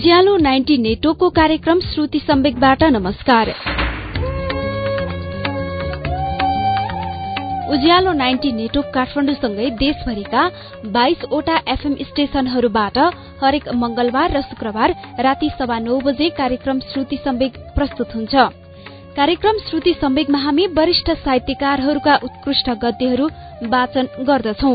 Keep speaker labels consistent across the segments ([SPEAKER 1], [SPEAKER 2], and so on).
[SPEAKER 1] उज्यालो ninety नेटवर्कको कार्यक्रम श्रुति सम्वेकबाट नमस्कार। उज्यालो नाइन्टी नेटवर्क काठमाडौँसँगै देशभरिका बाइसवटा एफएम स्टेशनहरूबाट हरेक मंगलबार र शुक्रबार राति सभा नौ बजे कार्यक्रम श्रुति सम्वेक प्रस्तुत हुन्छ। कार्यक्रम श्रुति सम्वेकमा हामी वरिष्ठ साहित्यकारहरूका उत्कृष्ट गद्यहरू वाचन गर्दछौ।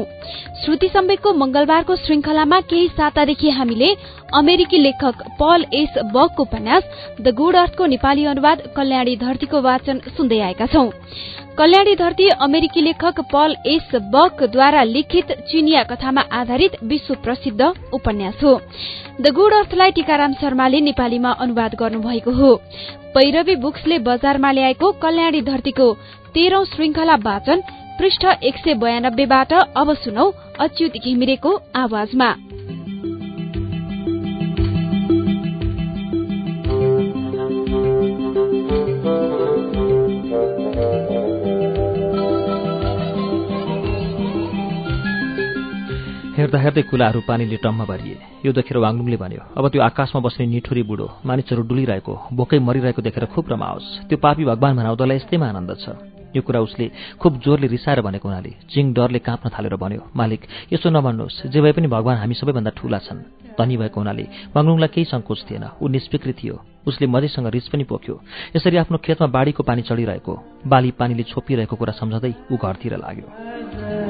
[SPEAKER 1] श्रुति सम्वेकको मंगलबारको श्रृंखलामा केही सातादेखि हामीले अमेरिकी लेखक पल एस बकको उपन्यास द गुड अर्थको नेपाली अनुवाद कल्याणी धरतीको वाचन सुन्दै आएका छौं। कल्याणी धरती अमेरिकी लेखक पल एस बकद्वारा लिखित चिनिया कथामा आधारित विश्व प्रसिद्ध उपन्यास हो। द गुड अर्थलाई टीकाराम शर्माले नेपालीमा अनुवाद गर्नुभएको हो। पैरवी बुक्सले बजारमा ल्याएको कल्याणी धरतीको तेह्रौं श्रृंखला वाचन पृष्ठ एक सय बयानब्बेबाट अब सुनौ अच्युत घिमिरेको आवाजमा।
[SPEAKER 2] हेर्दा हेर्दै कुलाहरू पानीले टम्म भरिए। यो देखेर वाङलुङले भन्यो अब त्यो आकाशमा बस्ने निठुरी बुढो मानिसहरू डुलिरहेको बोकै मरिरहेको देखेर खुब रमाओस्। त्यो पापी भगवान भनाउँदालाई यस्तैमा आनन्द छ। यो कुरा उसले खुब जोरले रिसाएर भनेको हुनाले चिङ डरले काँप्न थालेर भन्यो मालिक यसो नभन्नुहोस् जे भए पनि भगवान हामी सबैभन्दा ठूला छन्। धनी भएको हुनाले वाङलुङलाई केही सङ्कोच थिएन ऊ निष्पिक्री थियो। उसले मधेसँग रिस पनि पोख्यो। यसरी आफ्नो खेतमा बाढीको पानी चढिरहेको बाली पानीले छोपिरहेको कुरा सम्झँदै ऊ घरतिर लाग्यो।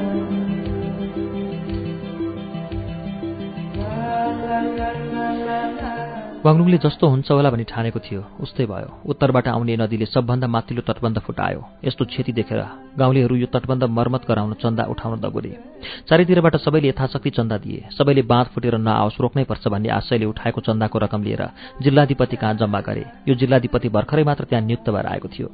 [SPEAKER 2] वाङलुङले जस्तो हुन्छ होला भनी ठानेको थियो। उस्तै भयो। उत्तरबाट आउने नदीले सबभन्दा माथिल्लो तटबन्ध फुटायो। यस्तो क्षति देखेर गाउँलेहरू यो तटबन्ध मर्मत गराउन चन्दा उठाउन दगुरे चारैतिरबाट सबैले यथाशक्ति चन्दा दिए। सबैले बाँध फुटेर नआओस् रोक्नै पर्छ भन्ने आशयले उठाएको चन्दाको रकम लिएर जिल्लाधिपति कहाँ जम्मा गरे? यो जिल्लाधिपति भर्खरै मात्र त्यहाँ नियुक्त भएर आएको थियो।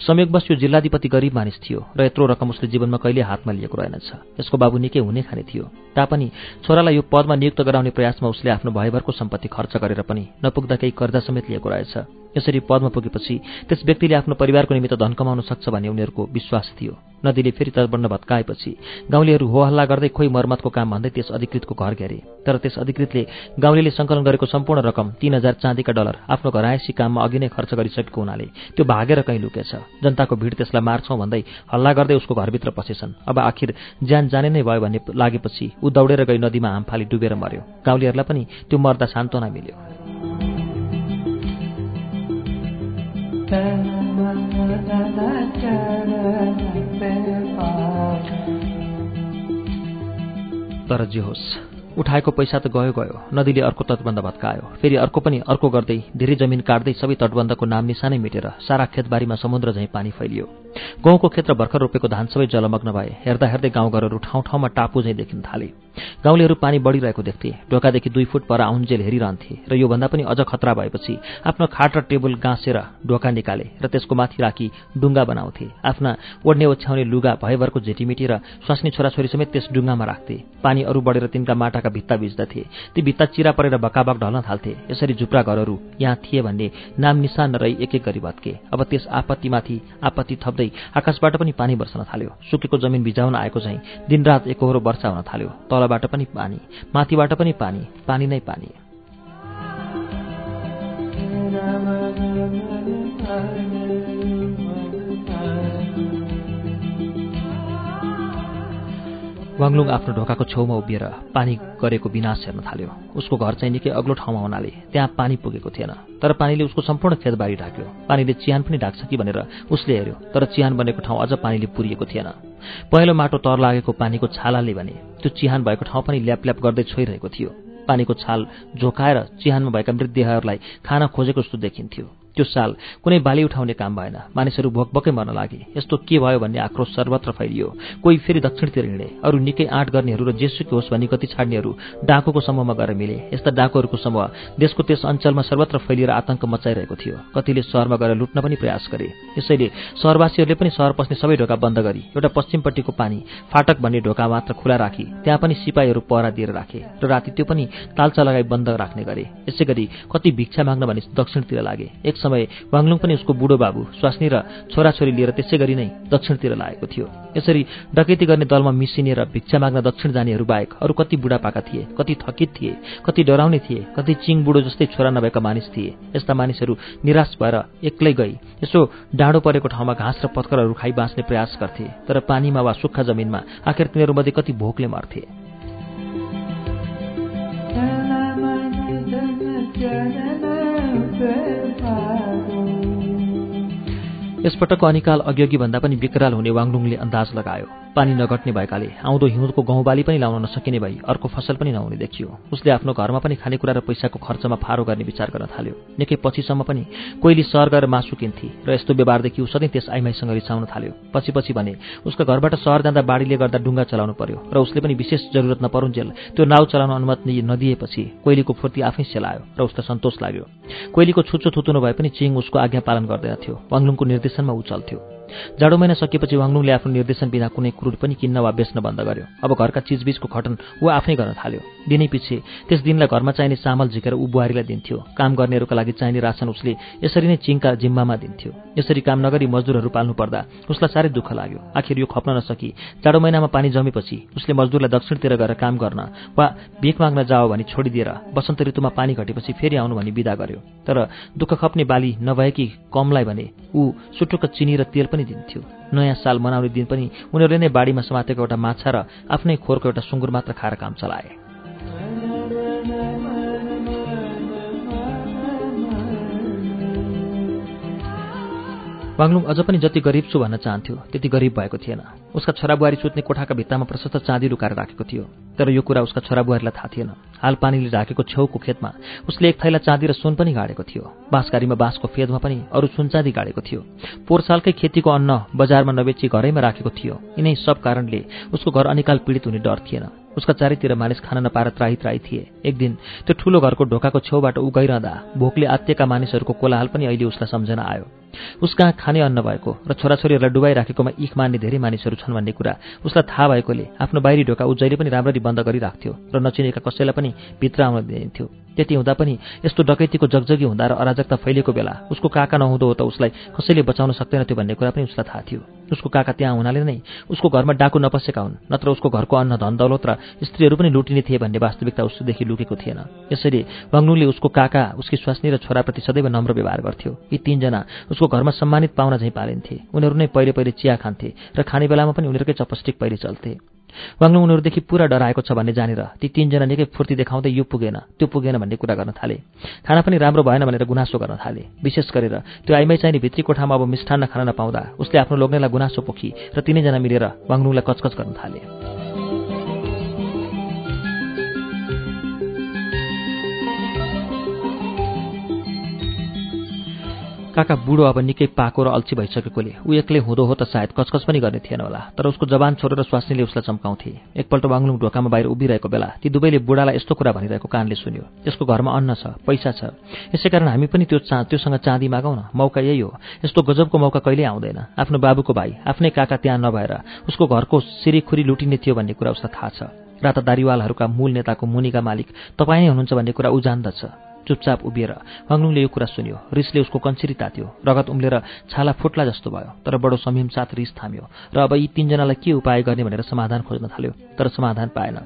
[SPEAKER 2] संयोगवश यो जिल्लाधिपति गरिब मानिस थियो र यत्रो रकम उसले जीवनमा कहिले हातमा लिएको रहेनछ। यसको बाबु निकै हुने खाने थियो। तापनि छोरालाई यो पदमा नियुक्त गराउने प्रयासमा उसले आफ्नो भयभरको सम्पत्ति खर्च गरेर पनि नपुग्दा केही कर्जा समेत लिएको रहेछ। यसरी पदमा पुगेपछि त्यस व्यक्तिले आफ्नो परिवारको निमित्त धन कमाउन सक्छ भन्ने उनीहरूको विश्वास थियो। नदीले फेरि तटबन्ध भत्काएपछि गाउँलेहरू हो हल्ला गर्दै खोइ मर्मतको काम भन्दै त्यस अधिकृतको घर घेरे। तर त्यस अधिकृतले गाउँले सङ्कलन गरेको सम्पूर्ण रकम तीन हजार चाँदीका डलर आफ्नो घरायसी काममा अघि नै खर्च गरिसकेको हुनाले त्यो भागेर कहीँ लुकेछ। जनताको भिड त्यसलाई मार्छौँ भन्दै हल्ला गर्दै उसको घरभित्र पसेछन्। अब आखिर ज्यान जाने नै भयो भन्ने लागेपछि ऊ दौडेर गई नदीमा हामफाली डुबेर मर्यो। गाउँलेहरूलाई पनि त्यो मर्दा सान्त्वना मिल्यो। तर जे होस् उठाएको पैसा त गयो गयो नदीले अर्को तटबन्ध भत्कायो फेरि अर्को पनि अर्को गर्दै धेरै जमिन काट्दै सबै तटबन्धको नाम निशानै मेटेर सारा खेतबारीमा समुद्र झैँ पानी फैलियो। गाउँको खेत भर्खर रोपेको धान सबै जलमग्न भए हेर्दा हेर्दै गाउँघरहरू ठाउँ ठाउँमा टापु झैँ देखिन थाले। गाउँलेहरू पानी बढिरहेको देख्थे। ढोकादेखि दुई फुट पर आउन्जेल हेरिरहन्थे र योभन्दा पनि अझ खतरा भएपछि आफ्नो खाट र टेबल गाँसेर ढोका निकाले र त्यसको माथि राखी डुङ्गा बनाउँथे। आफ्ना ओढ्ने ओछ्याउने लुगा भयभरको झेटीमिटी र स्वास्नी छोराछोरी समेत त्यस डुङ्गामा राख्थे। पानी अरू बढेर तिनका माटाका भित्ता बिच्दथे ती भित्ता चिरा परेर बकाबक ढल्न थाल्थे। यसरी झुप्रा घरहरू यहाँ थिए भन्ने नाम निशान नरही एक एक गरी भत्के। अब त्यस आपत्तिमाथि आपत्ति थप्दै आकाशबाट पनि पानी बर्सन थाल्यो। सुकेको जमिन भिजाउन आएको चाहिँ दिनरात एकहोरो वर्षा हुन थाल्यो। तलबाट पनि पानी माथिबाट पनि पानी पानी नै पानी। वाङलुङ आफ्नो ढोकाको छेउमा उभिएर पानी गरेको विनाश हेर्न थाल्यो। उसको घर चाहिँ निकै अग्लो ठाउँमा हुनाले त्यहाँ पानी पुगेको थिएन। तर पानीले उसको सम्पूर्ण खेतबारी ढाक्यो। पानीले चिहान पनि ढाक्छ कि भनेर उसले हेऱ्यो तर चिहान बनेको ठाउँ अझ पानीले पुरिएको थिएन। पहेँलो माटो तर लागेको पानीको छालाले भने त्यो चिहान भएको ठाउँ पनि ल्यापल्याप गर्दै छोइरहेको थियो। पानीको छाल झोकाएर चिहानमा भएका मृतदेहहरूलाई खान खोजेको जस्तो देखिन्थ्यो। त्यो साल कुनै बाली उठाउने काम भएन। मानिसहरू भोकभकै मर्न लागे। यस्तो के भयो भन्ने आक्रोश सर्वत्र फैलियो। कोही फेरि दक्षिणतिर हिँडे। अरू निकै आँट गर्नेहरू र जेसुकै होस् भनी कति छाड्नेहरू डाकुको समूहमा गएर मिले। यस्ता डाकुहरूको समूह देशको त्यस अञ्चलमा सर्वत्र फैलिएर आतंक मचाइरहेको थियो। कतिले सहरमा गएर लुट्न पनि प्रयास गरे। यसैले सहरवासीहरूले पनि सहर पस्ने सबै ढोका बन्द गरी एउटा पश्चिमपट्टिको पानी फाटक भन्ने ढोका मात्र खुला राखी त्यहाँ पनि सिपाहीहरू पहरा दिएर राखे र राति त्यो पनि तालचा लगाई बन्द राख्ने गरे। यसै गरी कति भिक्षा माग्न भने दक्षिणतिर लागे। समय वाङलुङ पनि उसको बुढो बाबु स्वास्नी र छोराछोरी लिएर त्यसै गरी नै दक्षिणतिर लागेको थियो। यसरी डकैती गर्ने दलमा मिसिने र भिक्षा माग्न दक्षिण जानेहरू बाहेक अरू कति बुढापाका थिए कति थकित थिए कति डराउने थिए कति चिङ बुढो जस्तै छोरा नभएका मानिस थिए यस्ता मानिसहरू निराश भएर एक्लै गई यसो डाँडो परेको ठाउँमा घाँस र पत्करहरू खाइ बाँच्ने प्रयास गर्थे तर पानीमा वा सुक्खा जमिनमा आखिर तिनीहरूमध्ये कति भोकले मर्थे। sacrifice. यसपटकको अनिकाल अघिअघि भन्दा पनि विकराल हुने वाङलुङले अन्दाज लगायो। पानी नघट्ने भएकाले आउँदो हिउँदको गहुँ बाली पनि लाउन नसकिने भई अर्को फसल पनि नहुने देखियो। उसले आफ्नो घरमा पनि खानेकुरा र पैसाको खर्चमा फारो गर्ने विचार गर्न थाल्यो। निकै पछिसम्म पनि कोहीले सर गएर मासु किन्थे र यस्तो व्यवहारदेखि ऊ सधैँ त्यस आइमाईसँग रिसाउन थाल्यो। पछि पछि भने उसको घरबाट सहर जाँदा बाढीले गर्दा डुङ्गा चलाउनु पर्यो र उसले पनि विशेष जरुरत नपरुन्जेल त्यो नाउ चलाउन अनुमति नदिएपछि कोइलीको फुर्ती आफै सेलायो र उसलाई सन्तोष लाग्यो। कोइलीको छुच्चो थुतुनु भए पनि चिङ उसको आज्ञा पालन गर्दैनथ्यो। वाङलुङको निर्देशनमा ऊ चल्थ्यो जाडो महिना सकिएपछि वाङलुङले आफ्नो निर्देशन बिना कुनै क्रुड पनि किन्न वा बेच्न बन्द गर्यो। अब घरका चिजबिजको खटन ऊ आफै गर्न थाल्यो। दिनै पछि त्यस दिनलाई घरमा चाहिने चामल झिकेर ऊ बुहारीलाई दिन्थ्यो। काम गर्नेहरूका लागि चाहिने रासन उसले यसरी नै चिङका जिम्मामा दिन्थ्यो। यसरी काम नगरी मजदुरहरू पाल्नु पर्दा उसलाई साह्रै दुःख लाग्यो। आखिर यो खप्न नसकी जाडो महिनामा पानी जमेपछि उसले मजदुरलाई दक्षिणतिर गएर काम गर्न वा भिख माग्न जाओ भनी छोडिदिएर बसन्त ऋतुमा पानी घटेपछि फेरि आउनु भनी विदा गर्यो। तर दुःख खप्ने बाली नभएकी कमलाई भने ऊ सुटुक्क चिनी र तेल पनि पनि दिन्थ्यो। नयाँ साल मनाउने दिन पनि उनीहरूले नै बाढीमा समातेको एउटा माछा र आफ्नै खोरको एउटा सुँगुर मात्र खाएर काम चलाए। वाङलुङ अझ पनि जति गरिब छु भन्न चाहन्थ्यो त्यति गरिब भएको थिएन। उसका छोराबुहारी सुत्ने कोठाका भित्तामा प्रशस्त चाँदी लुकाएर राखेको थियो। तर यो कुरा उसका छोराबुहारीलाई थाहा थिएन। हाल पानीले ढाकेको छेउको खेतमा उसले एक थैला चाँदी र सुन पनि गाडेको थियो। बाँसघारीमा बाँसको फेदमा पनि अरू सुनचाँदी गाडेको थियो। पोहोर सालकै खेतीको अन्न बजारमा नबेची घरैमा राखेको थियो। यिनै सब कारणले उसको घर अनिकाल पीडित हुने डर थिएन। उसका चारैतिर मानिस खान नपाएर त्राही त्राही थिए। एक दिन त्यो ठूलो घरको ढोकाको छेउबाट ऊ गइरहँदा भोकले आत्तेका मानिसहरूको कोलाहाल पनि अहिले उसलाई सम्झना आयो। उसकहाँ खाने अन्न भएको र छोराछोरीहरूलाई डुबाइराखेकोमा इख मान्ने धेरै मानिसहरू छन् भन्ने कुरा उसलाई थाहा भएकोले आफ्नो बाहिरी ढोका ऊ जहिले पनि राम्ररी बन्द गरिराख्थ्यो र नचिनेका कसैलाई पनि भित्र आउन दिइन्थ्यो त्यति हुँदा पनि यस्तो डकैतीको जगजगी हुँदा र अराजकता फैलिएको बेला उसको काका नहुँदो हो त उसलाई कसैले बचाउन सक्दैनथ्यो भन्ने कुरा पनि उसलाई थाहा थियो। उसको काका त्यहाँ हुनाले नै उसको घरमा डाकु नपसेका हुन् नत्र उसको घरको अन्न धन दौलत र स्त्रीहरू पनि लुटिने थिए भन्ने वास्तविकता उसदेखि लुकेको थिएन। यसैले वङ्लुङले उसको काका उसकी स्वास्नी र छोराप्रति सदैव नम्र व्यवहार गर्थ्यो। यी तीनजना उसको घरमा सम्मानित पाहुना झैँ पालिन्थे। उनीहरू नै पहिले पहिले चिया खान्थे र खाने बेलामा पनि उनीहरूकै चपस्टिक पहिले चल्थे। वाङलुङ उनीहरूदेखि पुरा डराएको छ भन्ने जानेर ती तीनजना निकै फुर्ती देखाउँदै यो पुगेन त्यो पुगेन भन्ने कुरा गर्न थाले। खाना पनि राम्रो भएन भनेर गुनासो गर्न थाले। विशेष गरेर त्यो आइमाई चाहिने भित्री कोठामा अब मिष्ठान्न खान नपाउँदा उसले आफ्नो लोग्नेलाई गुनासो पोखी र तिनैजना मिलेर वाङलुङलाई कचकच गर्न थाले। काका बुढो अब निकै पाको र अल्छी भइसकेकोले। ऊ एक्लै हुँदो हो त सायद कचकच पनि गर्ने थिएन होला। तर उसको जवान छोरो र स्वास्नीले उसलाई चम्काउँथे। एकपल्ट बाङ्लुङ ढोकामा बाहिर उभिरहेको बेला ती दुवैले बुढालाई यस्तो कुरा भनिरहेको कानले सुन्यो। त्यसको घरमा अन्न छ पैसा छ। यसै कारण हामी पनि त्यो चा त्योसँग चाँदी मागौँ न। मौका यही हो। यस्तो गजबको मौका कहिल्यै आउँदैन। आफ्नो बाबुको भाइ आफ्नै काका त्यहाँ नभएर उसको घरको सिरिखुरी लुटिने थियो भन्ने कुरा उसलाई थाहा छ। राता दारीवालहरूका मूल नेताको मुनिका मालिक तपाईँ नै हुनुहुन्छ भन्ने कुरा ऊ जान्दछ। चुपचाप उभिएर वाङलुङले यो कुरा सुन्यो। रिसले उसको कन्सिरी तात्यो। रगत उम्लेर छाला फुट्ला जस्तो भयो। तर बडो संयम साथ रिस थाम्यो। र अब यी तिनजनालाई के उपाय गर्ने भनेर समाधान खोज्न थाल्यो तर समाधान पाएन।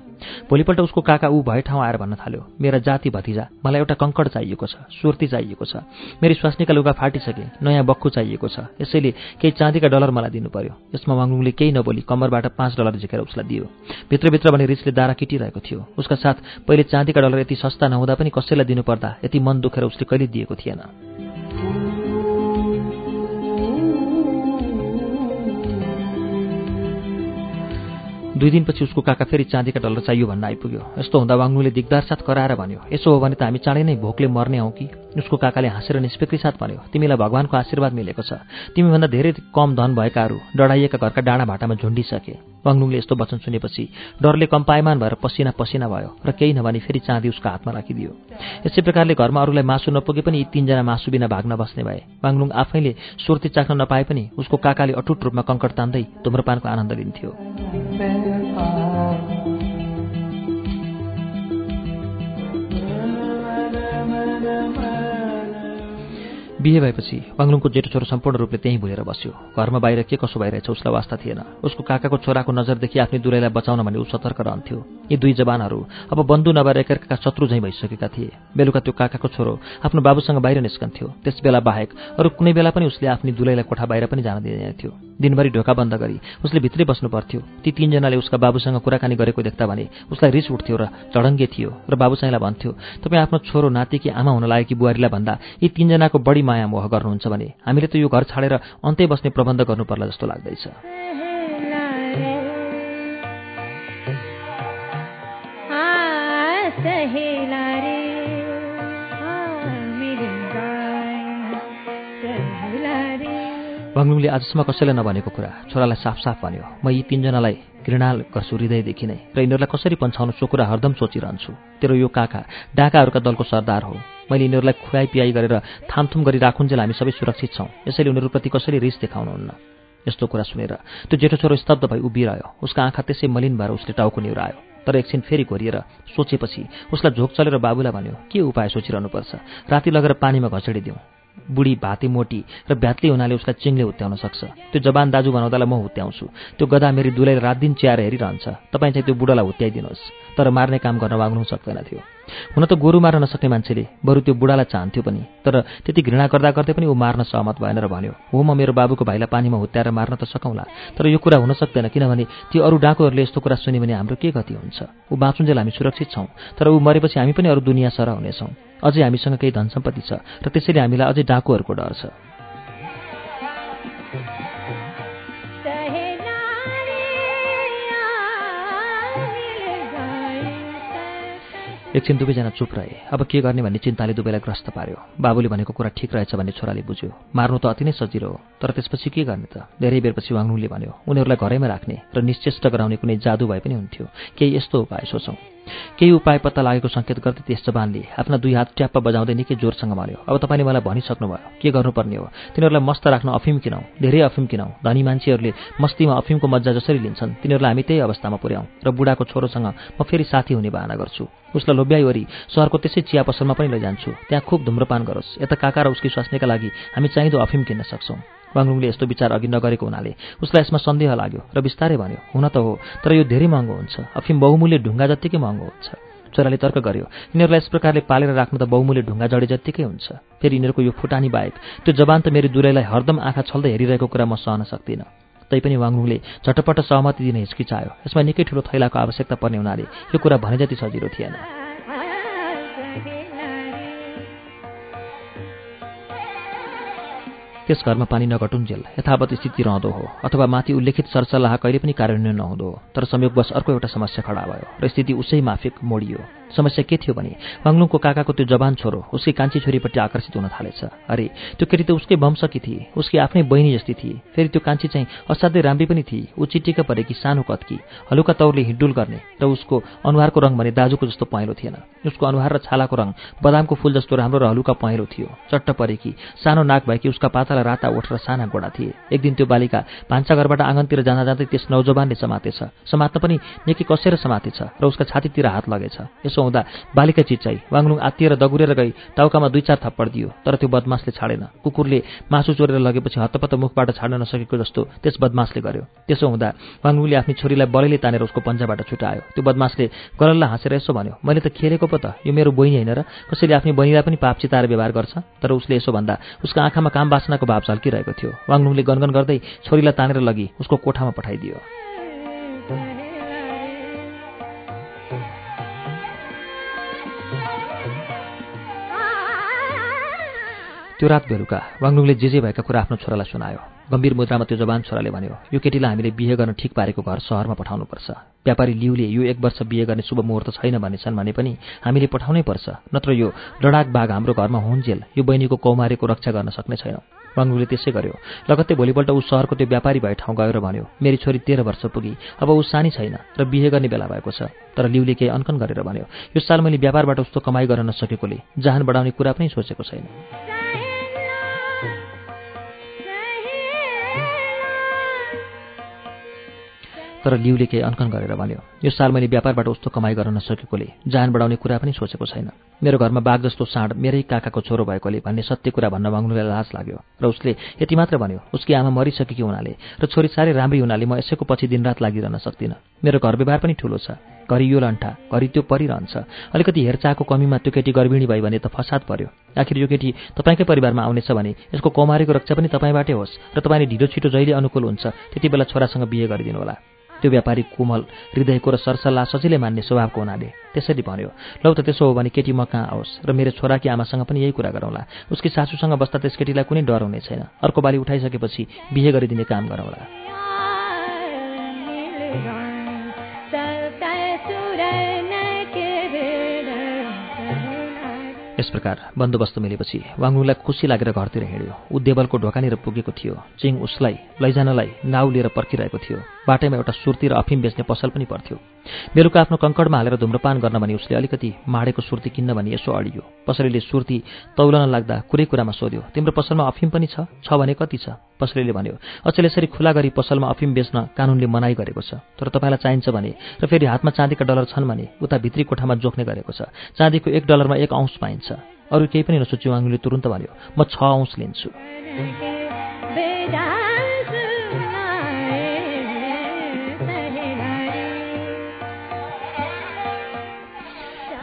[SPEAKER 2] भोलिपल्ट उसको काका ऊ भए ठाउँ आएर भन्न थाल्यो मेरा जाति भतिजा मलाई एउटा कङ्कड चाहिएको छ सुर्ती चाहिएको छ। मेरी स्वास्नीका लुगा फाटिसके नयाँ बक्खु चाहिएको छ। यसैले केही चाँदीका डलर मलाई दिनु पर्यो यसमा वाङलुङले केही नबोली कम्मरबाट पाँच डलर झिकेर उसलाई दियो। भित्रभित्र भने रिसले दारा किटिरहेको थियो। उसका साथ पहिले चाँदीका डलर यति सस्ता नहुँदा पनि कसैलाई दिनुपर्दा यति मन दुखेर उसले कहिले दिएको थिएन। दुई दिनपछि उसको काका फेरि चाँदीका डलर चाहियो भन्न आइपुग्यो। यस्तो हुँदा वाङ्नुले दिगदार साथ कराएर भन्यो यसो हो भने त हामी चाँडै नै भोकले मर्ने हौ कि? उसको काकाले हाँसेर निष्पेक्री साथ भन्यो तिमीलाई भगवान्को आशीर्वाद मिलेको छ। तिमीभन्दा धेरै कम धन भएकाहरू डढाइएका घरका डाँडा भाटामा झुन्डिसके। वाङ्लुङले यस्तो वचन सुनेपछि डरले कम्पायमान भएर पसिना पसिना भयो र केही नभनी फेरि चाँदी उसको हातमा राखिदियो। यसै प्रकारले घरमा अरूलाई मासु नपुगे पनि यी तिनजना मासु बिना भाग्न बस्ने भए। वाङलुङ आफैले सुर्ती चाख्न नपाए पनि उसको काकाले अटुट रूपमा कङ्कड तान्दै धुम्रपानको आनन्द लिन्थ्यो। बिहे भएपछि वाङलुङको जेठो छोरो सम्पूर्ण रूपले त्यहीँ भुलेर बस्यो। घरमा बाहिर के कसो भइरहेछ उसलाई वास्ता थिएन। उसको काकाको छोराको नजरदेखि आफ्नै दुलैलाई बचाउन भने ऊ सतर्क रहन्थ्यो। यी दुई जवानहरू अब बन्धु नभएर एकअर्काका शत्रु झैँ भइसकेका थिए। बेलुका त्यो काकाको छोरो आफ्नो बाबुसँग बाहिर निस्कन्थ्यो। त्यस बेला बाहेक अरू कुनै बेला पनि उसले आफ्नै दुलैलाई कोठा बाहिर पनि जान दिँदैन थियो। दिनभरि ढोका बन्द गरी उसले भित्रै बस्नु पर्थ्यो। ती तीनजनाले उसका बाबुसँग कुराकानी गरेको देख्दा भने उसलाई रिस उठ्थ्यो र चढङ्गे थियो र बाबुसाईलाई भन्थ्यो तपाईँ आफ्नो छोरो नातिकी आमा हुन लागेकी बुहारीलाई भन्दा यी तीनजनाको बढी माया मोह गर्नुहुन्छ भने हामीले त यो घर छाडेर अन्तै बस्ने प्रबन्ध गर्नुपर्ला जस्तो लाग्दैछ। वाङलुङले आजसम्म कसैलाई नभनेको कुरा छोरालाई साफ साफ भन्यो। म यी तिनजनालाई घृणा गर्छु हृदयदेखि नै। र यिनीहरूलाई कसरी पन्छाउनु सो कुरा हरदम सोचिरहन्छु। तेरो यो काका डाकाहरूका दलको सरदार हो। मैले यिनीहरूलाई खुवाई पियाई गरेर थामथुम गरी राखुन्जेल हामी सबै सुरक्षित छौँ। यसैले उनीहरूप्रति कसरी रिस देखाउनुहुन्न। यस्तो कुरा सुनेर त्यो जेठो छोरो स्तब्ध भई उभिरह्यो। उसका आँखा त्यसै मलिन भएर उसले टाउको निहुरायो। तर एकछिन फेरि घोरिएर सोचेपछि उसलाई झोक चलेर बाबुलाई भन्यो के उपाय सोचिरहनुपर्छ? राति लगेर पानीमा घचडिदिउँ बुढी भाती मोटी र भ्यात्ली हुनाले उसलाई चिङले हुत्याउन सक्छ। त्यो जवान दाजु बनाउँदालाई म हुत्याउँछु। त्यो गदा मेरी दुलै रात दिन च्याएर हेरिरहन्छ। तपाईँ चाहिँ त्यो बुढालाई हुत्याइदिनुहोस्। तर मार्ने काम गर्न वाग्नु सक्दैन थियो। हुन त गोरु मार्न नसक्ने मान्छेले बरु त्यो बुढालाई चाहन्थ्यो पनि। तर त्यति घृणा गर्दा गर्दै पनि ऊ मार्न सहमत भएन र भन्यो हो म मेरो बाबुको भाइलाई पानीमा हुत्याएर मार्न त सकौँला तर यो कुरा हुन सक्दैन किनभने ती अरू डाकुहरूले यस्तो कुरा सुन्यो भने हाम्रो के गति हुन्छ? ऊ बाँचुन्जेल हामी सुरक्षित छौँ तर ऊ मरेपछि हामी पनि अरू दुनियाँ सर हुनेछौँ। अझै हामीसँग केही धन सम्पत्ति छ र त्यसैले हामीलाई अझै डाकुहरूको डर छ। एकछिन दुवैजना चुप रहे। अब के गर्ने भन्ने चिन्ताले दुवैलाई ग्रस्त पार्यो। बाबुले भनेको कुरा ठिक रहेछ भन्ने छोराले बुझ्यो। मार्नु त अति नै सजिलो हो तर त्यसपछि के गर्ने त? धेरै बेरपछि वाङ्नुले भन्यो उनीहरूलाई घरैमा राख्ने र निश्चेष्ट गराउने कुनै जादु भए पनि हुन्थ्यो। केही यस्तो उपाय सोचौँ। केही उपाय पत्ता लागेको सङ्केत गर्दै त्यस जवानले आफ्ना दुई हात ट्याप्प बजाउँदै निकै जोरसँग भन्यो अब तपाईँले मलाई भनिसक्नुभयो के गर्नुपर्ने हो? तिनीहरूलाई मस्त राख्न अफिम किनौँ धेरै अफिम किनौँ। धनी मान्छेहरूले मस्तीमा अफिमको मजा जसरी लिन्छन् तिनीहरूलाई हामी त्यही अवस्थामा पुर्याउँ र बुढाको छोरोसँग म फेरि साथी हुने बाहना गर्छु। उसलाई लोभ्याइवरी सहरको त्यसै चिया पसलमा पनि लैजान्छु। त्यहाँ खुब धुम्रपान गरोस्। यता काका र उसकी स्वास्नीका लागि हामी चाहिँदो अफिम किन्न सक्छौँ। वाङलुङले यस्तो विचार अघि नगरेको हुनाले उसलाई यसमा सन्देह लाग्यो र बिस्तारै भन्यो हुन त हो तर यो धेरै महँगो हुन्छ। अफिम बहुमूल्य ढुङ्गा जत्तिकै महँगो हुन्छ। छोराले तर्क गर्यो यिनीहरूलाई यस प्रकारले पालेर राख्नु त बहुमूल्य ढुङ्गा जडे जत्तिकै हुन्छ। फेरि यिनीहरूको यो फुटानी बाहेक त्यो जवान त मेरो दुलैलाई हरदम आँखा छल्दै हेरिरहेको कुरा म सहन सक्दिनँ। तैपनि वाङलुङले झटपट सहमति दिन हिचकिचायो। यसमा निकै ठुलो थैलाको आवश्यकता पर्ने हुनाले यो कुरा भने जति सजिलो थिएन। त्यस घरमा पानी नघटुन्जेल यथावत स्थिति रहँदो हो अथवा माथि उल्लेखित सरसल्लाह कहिले पनि कार्यान्वयन नहुँदो हो। तर संयोगवश अर्को एउटा समस्या खडा भयो र स्थिति उसै माफिक मोडियो। समस्या के थियो भने वाङलुङको काकाको त्यो जवान छोरो उसकै कान्छी छोरीपट्टि आकर्षित हुन थालेछ। अरे त्यो केटी त उसकै वंशकी थिए उसकी आफ्नै बहिनी जस्तै थिए। फेरि त्यो कान्छी चाहिँ असाध्यै राम्री पनि थिए ऊ चिट्टिका परेकी सानो कत्की हलुका तौरले हिडुल गर्ने र उसको अनुहारको रङ भने दाजुको जस्तो पहेँलो थिएन। उसको अनुहार र छालाको रङ बदामको फुल जस्तो राम्रो र हलुका पहेँलो थियो। चट्ट परेकी सानो नाक भएकी उसका पातालाई राता ओठ र साना गोडा थिए। एक दिन त्यो बालिका भान्साघरबाट आँगनतिर जाँदा जाँदै त्यस नौजवानले समातेछ। समात्न पनि निकै कसेर समातेछ र उसका छातीतिर हात लगेछ। यसो हुँदा बालिका चिच्चाई वाङलुङ आत्तिएर दगुरेर गई टाउकामा दुई चार थप्पड दियो तर त्यो बदमासले छाडेन। कुकुरले मासु चोरेर लगेपछि हतपत मुखबाट छाड्न नसकेको जस्तो त्यस बदमासले गर्यो। त्यसो हुँदा वाङलुङले आफ्नो छोरीलाई बलैले तानेर उसको पन्जाबाट छुटायो। त्यो बदमासले गलल्ला हाँसेर यसो भन्यो मैले त खेलेको पो त यो मेरो बहिनी होइन र कसैले आफ्नो बहिनीलाई पनि पाप चिताएर व्यवहार गर्छ? तर उसले यसो भन्दा उसको आँखामा काम बासनाको भाव झल्किरहेको थियो। वाङलुङले गनगन गर्दै छोरीलाई तानेर लगी उसको कोठामा पठाइदियो। त्यो रात बेलुका वाङलुङले जे जे भएका कुरा आफ्नो छोरालाई सुनायो। गम्भीर मुद्रामा त्यो जवान छोराले भन्यो यो केटीलाई हामीले बिहे गर्न ठिक पारेको घर सहरमा पठाउनुपर्छ। व्यापारी लिउले यो एक वर्ष बिहे गर्ने शुभ मुहुर्त छैन भनेछन् भने पनि हामीले पठाउनै पर्छ। नत्र यो लडाक बाघ हाम्रो घरमा हुन्जेल यो बहिनीको कौमारेको रक्षा गर्न सक्ने छैनौँ। वाङलुङले त्यसै गर्यो। लगत्तै भोलिपल्ट ऊ सहरको त्यो व्यापारी भए ठाउँ गयो र भन्यो मेरी छोरी तेह्र वर्ष पुगी। अब ऊ सानी छैन र बिहे गर्ने बेला भएको छ। तर लिउले केही अनकन गरेर भन्यो यो साल मैले व्यापारबाट उस्तो कमाई गर्न नसकेकोले जहान बढाउने कुरा पनि सोचेको छैन। तर लिउले केही अनकन गरेर भन्यो यो साल मैले व्यापारबाट उस्तो कमाइ गर्न नसकेकोले जान बढाउने कुरा पनि सोचेको छैन। मेरो घरमा बाघ जस्तो साँड मेरै काकाको छोरो भएकोले भन्ने सत्य कुरा भन्न माग्नुलाई लाज लाग्यो। र उसले यति मात्र भन्यो उसकी आमा मरिसकेकी हुनाले र छोरी साह्रै राम्री हुनाले म यसैको पछि दिनरात लागिरहन सक्दिनँ। मेरो घर व्यवहार पनि ठुलो छ घरि यो लन्ठा घरि त्यो परिरहन्छ अलिकति हेरचाहको कमीमा त्यो केटी गर्भिणी भयो भने त फसाद पर्यो। आखिर यो केटी तपाईँकै परिवारमा आउनेछ भने यसको कौमारीको रक्षा पनि तपाईँबाटै होस् र तपाईँले ढिलो छिटो जहिले अनुकूल हुन्छ त्यति बेला छोरासँग बिहे गरिदिनु होला त्यो व्यापारी कोमल हृदयको र सरसल्लाह सजिलै मान्ने स्वभावको हुनाले त्यसरी भन्यो लौ त त्यसो हो भने केटी म कहाँ आओस्? र मेरो छोराकी आमासँग पनि यही कुरा गरौँला। उसकी सासूसँग बस्दा त्यस केटीलाई कुनै डर हुने छैन। अर्को बाली उठाइसकेपछि बिहे गरिदिने काम गरौँला। यस प्रकार बन्दोबस्त मिलेपछि वाङलुङलाई खुसी लागेर घरतिर हिँड्यो। ऊ देवलको ढोकानिर पुगेको थियो। चिङ उसलाई लैजानलाई नाउ लिएर पर्खिरहेको थियो। बाटैमा एउटा सुर्ती र अफिम बेच्ने पसल पनि पर्थ्यो। बेलुका आफ्नो कङ्कडमा हालेर धुम्रपान गर्न भने उसले अलिकति माडेको सुर्ती किन्न भने यसो अडियो। पसलेले सुर्ती तौलन लाग्दा कुरै कुरामा सोध्यो तिम्रो पसलमा अफिम पनि छ? भने कति छ? पसलेले भन्यो अचेल यसरी खुला गरी पसलमा अफिम बेच्न कानुनले मनाइ गरेको छ। तर तपाईँलाई चाहिन्छ भने र फेरि हातमा चाँदीका डलर छन् भने उता भित्री कोठामा जोख्ने गरेको छ। चाँदीको एक डलरमा एक औँस पाइन्छ। अरू केही पनि नसोच्यो आङ्गुले तुरुन्त भन्यो म छ औँस लिन्छु।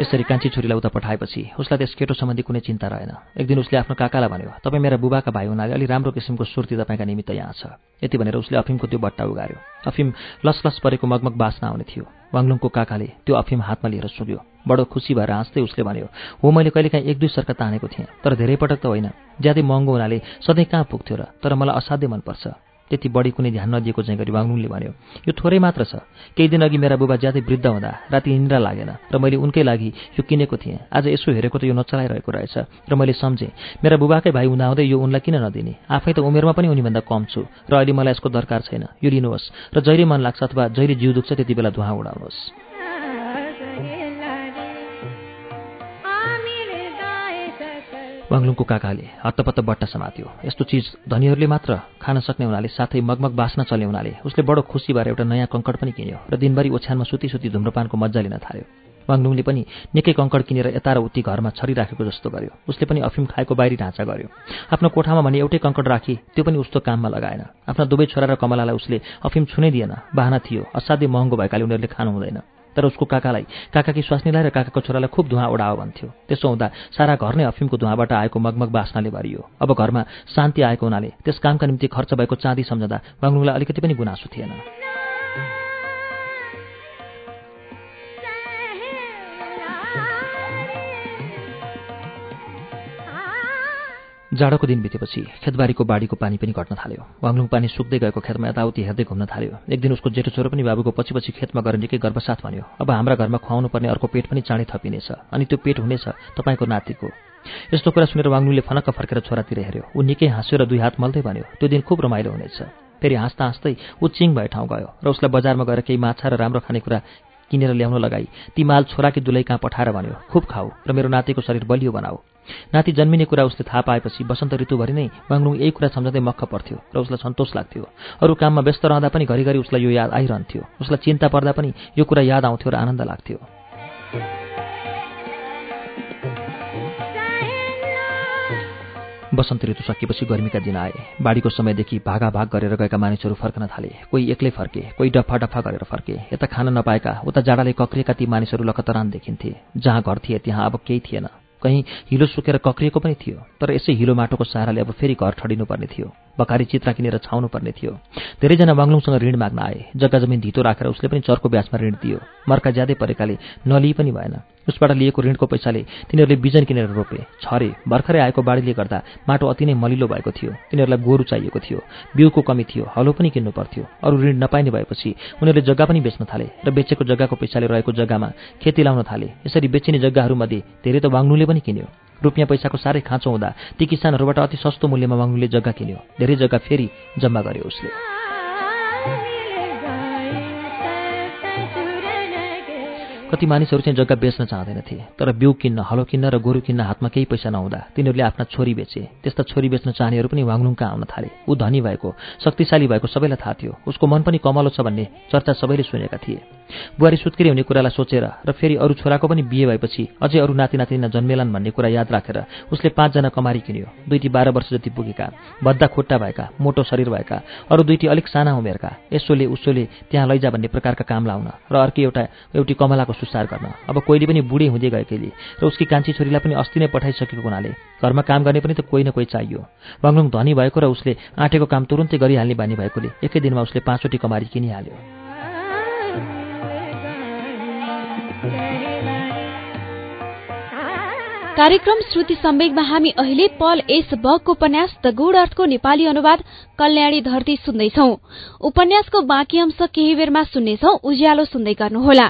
[SPEAKER 2] यसरी कान्छी छोरीलाई उता पठाएपछि उसलाई त्यस केटो सम्बन्धी कुनै चिन्ता रहेन। एक दिन उसले आफ्नो काकालाई भन्यो तपाईँ मेरा बुबाका भाइ हुनाले अलि राम्रो किसिमको सुर्ती तपाईँका निमित्त यहाँ छ। यति भनेर उसले अफिमको त्यो बट्टा उगार्यो। अफिम लसलस परेको मगमग बाँच्न आउने थियो। वाङलुङको काकाले त्यो अफिम हातमा लिएर सुग्यो बडो खुसी भएर हाँस्दै उसले भन्यो हो मैले कहिलेकाहीँ एक दुई सर्का तानेको थिएँ तर धेरै पटक त होइन। ज्यादै महँगो हुनाले सधैँ कहाँ पुग्थ्यो र? तर मलाई असाध्यै मनपर्छ त्यति बढी कुनै ध्यान नदिएको चाहिँ गरी वाङलुङले भन्यो यो थोरै मात्र छ। केही दिन अघि मेरा बुबा ज्यादै वृद्ध हुँदा राति निन्द्रा लागेन र मैले उनकै लागि यो किनेको थिएँ। आज यसो हेरेको त यो नचलाइरहेको रहेछ र मैले सम्झेँ मेरा बुबाकै भाइ हुँदाहुँदै यो उनलाई किन नदिने? आफै त उमेरमा पनि उनीभन्दा कम छु र अहिले मलाई यसको दरकार छैन। यो लिनुहोस् र जहिले मन लाग्छ अथवा जहिले जिउ दुख्छ त्यति बेला धुवा उडाउनुहोस्। वाङलुङको काकाले हत्तपत्त बट्टा समात्यो। यस्तो चिज धनीहरूले मात्र खान सक्ने हुनाले साथै मगमग बाँच्न चल्ने हुनाले उसले बडो खुसी भएर एउटा नयाँ कङ्कड पनि किन्यो र दिनभरि ओछ्यानमा सुती सुती धुम्रपानको मजा लिन थाल्यो। वाङलुङले पनि निकै कङ्कड किनेर यता र उति घरमा छरिराखेको जस्तो गर्यो। उसले पनि अफिम खाएको बाहिरी ढाँचा गर्यो। आफ्नो कोठामा भने एउटै कङ्कड राखी त्यो पनि उस्तो काममा लगाएन। आफ्ना दुवै छोरा र कमलालाई उसले अफिम छुनै दिएन बाहना थियो। असाध्यै महँगो भएकाले उनीहरूले खानु हुँदैन। तर उसको काकालाई। काकाकी स्वास्नीलाई र काकाको छोरालाई खुब धुवा उडाओ भन्थ्यो। त्यसो हुँदा सारा घर नै अफिमको धुवाबाट आएको मगमग बास्नाले भरियो। अब घरमा शान्ति आएको हुनाले त्यस कामका निम्ति खर्च भएको चाँदी सम्झँदा बाङ्लुङलाई अलिकति पनि गुनासो थिएन। जाडोको दिन बितेपछि खेतबारीको बाढीको पानी पनि घट्न थाल्यो। वाङलुङ पानी सुक्दै गएको खेतमा यताउति हेर्दै घुम्न थाल्यो। एक दिन उसको जेठो छोरो पनि बाबुको पछि पछि खेतमा गएर निकै गर्भसाथ भन्यो अब हाम्रा घरमा खुवाउनु पर्ने अर्को पेट पनि चाँडै थपिनेछ अनि त्यो पेट हुनेछ तपाईँको नातिको यस्तो कुरा सुनेर वाङलुङले फनक्क फर्केर छोरातिर हेऱ्यो। ऊ निकै हाँस्यो र दुई हात मल्दै भन्यो त्यो दिन खुब रमाइलो हुनेछ फेरि हाँस्दा हाँस्दै ऊ चिङ भए ठाउँ गयो र उसलाई बजारमा गएर केही माछा र राम्रो खानेकुरा किनेर ल्याउन लगाई। ती माल छोराकी दुलै कहाँ पठाएर भन्यो खुब खाऊ र मेरो नातिको शरीर बलियो बनाऊ। नाति जन्मिने कुरा उसले थाहा पाएपछि बसन्त ऋतुभरि नै वाङलुङ यही कुरा सम्झँदै मक्ख पर्थ्यो र उसलाई सन्तोष लाग्थ्यो। अरू काममा व्यस्त रहँदा पनि घरिघरि उसलाई यो याद आइरहन्थ्यो। उसलाई चिन्ता पर्दा पनि यो कुरा याद आउँथ्यो र आनन्द लाग्थ्यो। बसन्त ऋतु सकिएपछि गर्मीका दिन आए। बाढीको समयदेखि भागाभाग गरेर गएका मानिसहरू फर्कन थाले। कोही एक्लै फर्के कोही डफा डफा गरेर फर्के। यता खान नपाएका उता जाडाले कक्रिएका ती मानिसहरू लकतरान देखिन्थे। जहाँ घर थिए त्यहाँ अब केही थिएन। कहीँ हिलो सुकेर कक्रिएको पनि थियो तर यसै हिलो माटोको सहाराले अब फेरि घर ठडिनुपर्ने थियो। बकारी चित्रा किनेर छाउनु पर्ने थियो। धेरैजना बाङ्लुङसँग ऋण माग्न आए। जग्गा जमिन धितो राखेर उसले पनि चर्को ब्याजमा ऋण दियो। मर्का ज्यादै परेकाले नलिई पनि भएन। उसबाट लिएको ऋणको पैसाले तिनीहरूले बिजन किनेर रोपे। छरे भर्खरै आएको बाढीले गर्दा माटो अति नै मलिलो भएको थियो। तिनीहरूलाई गोरु चाहिएको थियो। बिउको कमी थियो। हलो पनि किन्नु पर्थ्यो। अरू ऋण नपाइने भएपछि उनीहरूले जग्गा पनि बेच्न थाले र बेचेको जग्गाको पैसाले रहेको जग्गामा खेती लाउन थाले। यसरी बेचिने जग्गाहरूमध्ये धेरै त बाङ्लुङले पनि किन्यो। रुपियाँ पैसाको साह्रै खाँचो हुँदा ती किसानहरूबाट अति सस्तो मूल्यमा बाङ्लुङले जग्गा किन्यो। धेरै जग्गा फेरि जम्मा गर्यो उसले। कति मानिसहरू चाहिँ जग्गा बेच्न चाहँदैनथे तर बिउ किन्न हलो किन्न र गोरु किन्न हातमा केही पैसा नहुँदा तिनीहरूले आफ्ना छोरी बेचे। त्यस्ता छोरी बेच्न चाहनेहरू पनि वाङलुङका आउन थाले? ऊ धनी भएको शक्तिशाली भएको सबैलाई थाहा थियो। उसको मन पनि कमलो छ भन्ने चर्चा सबैले सुनेका थिए। बुहारी सुत्केरी हुने कुरालाई सोचेर र फेरि अरू छोराको पनि बिहे भएपछि अझै अरू नाति नातिना जन्मेलान् भन्ने कुरा याद राखेर उसले पाँचजना कमारी किन्यो। दुईटी बाह्र वर्ष जति पुगेका भद्दा खुट्टा भएका मोटो शरीर भएका अरू दुईटी अलिक साना उमेरका यसोले उसोले त्यहाँ लैजा भन्ने प्रकारका काम लाउन र अर्कै एउटा एउटी कमलाको सुसार गर्न। अब कोहीले पनि बुढी हुँदै गएकैले र उसकी कान्छी छोरीलाई पनि अस्ति नै पठाइसकेको हुनाले घरमा काम गर्ने पनि त कोही न कोही चाहियो। बाङ्लुङ धनी भएको र उसले आँटेको काम तुरुन्तै गरिहाल्ने बानी भएकोले एकै दिनमा उसले पाँचवटी कमारी किनिहाल्यो।
[SPEAKER 1] कार्यक्रम श्रुति सम्वेकमा हामी अहिले पल एस बगको उपन्यास द गुड अर्थको नेपाली अनुवाद कल्याणी धरती सुन्दैछौ। उपन्यासको बाँकी अंश केही बेरमा सुन्नेछौ उज्यालो सुन्दै गर्नुहोला।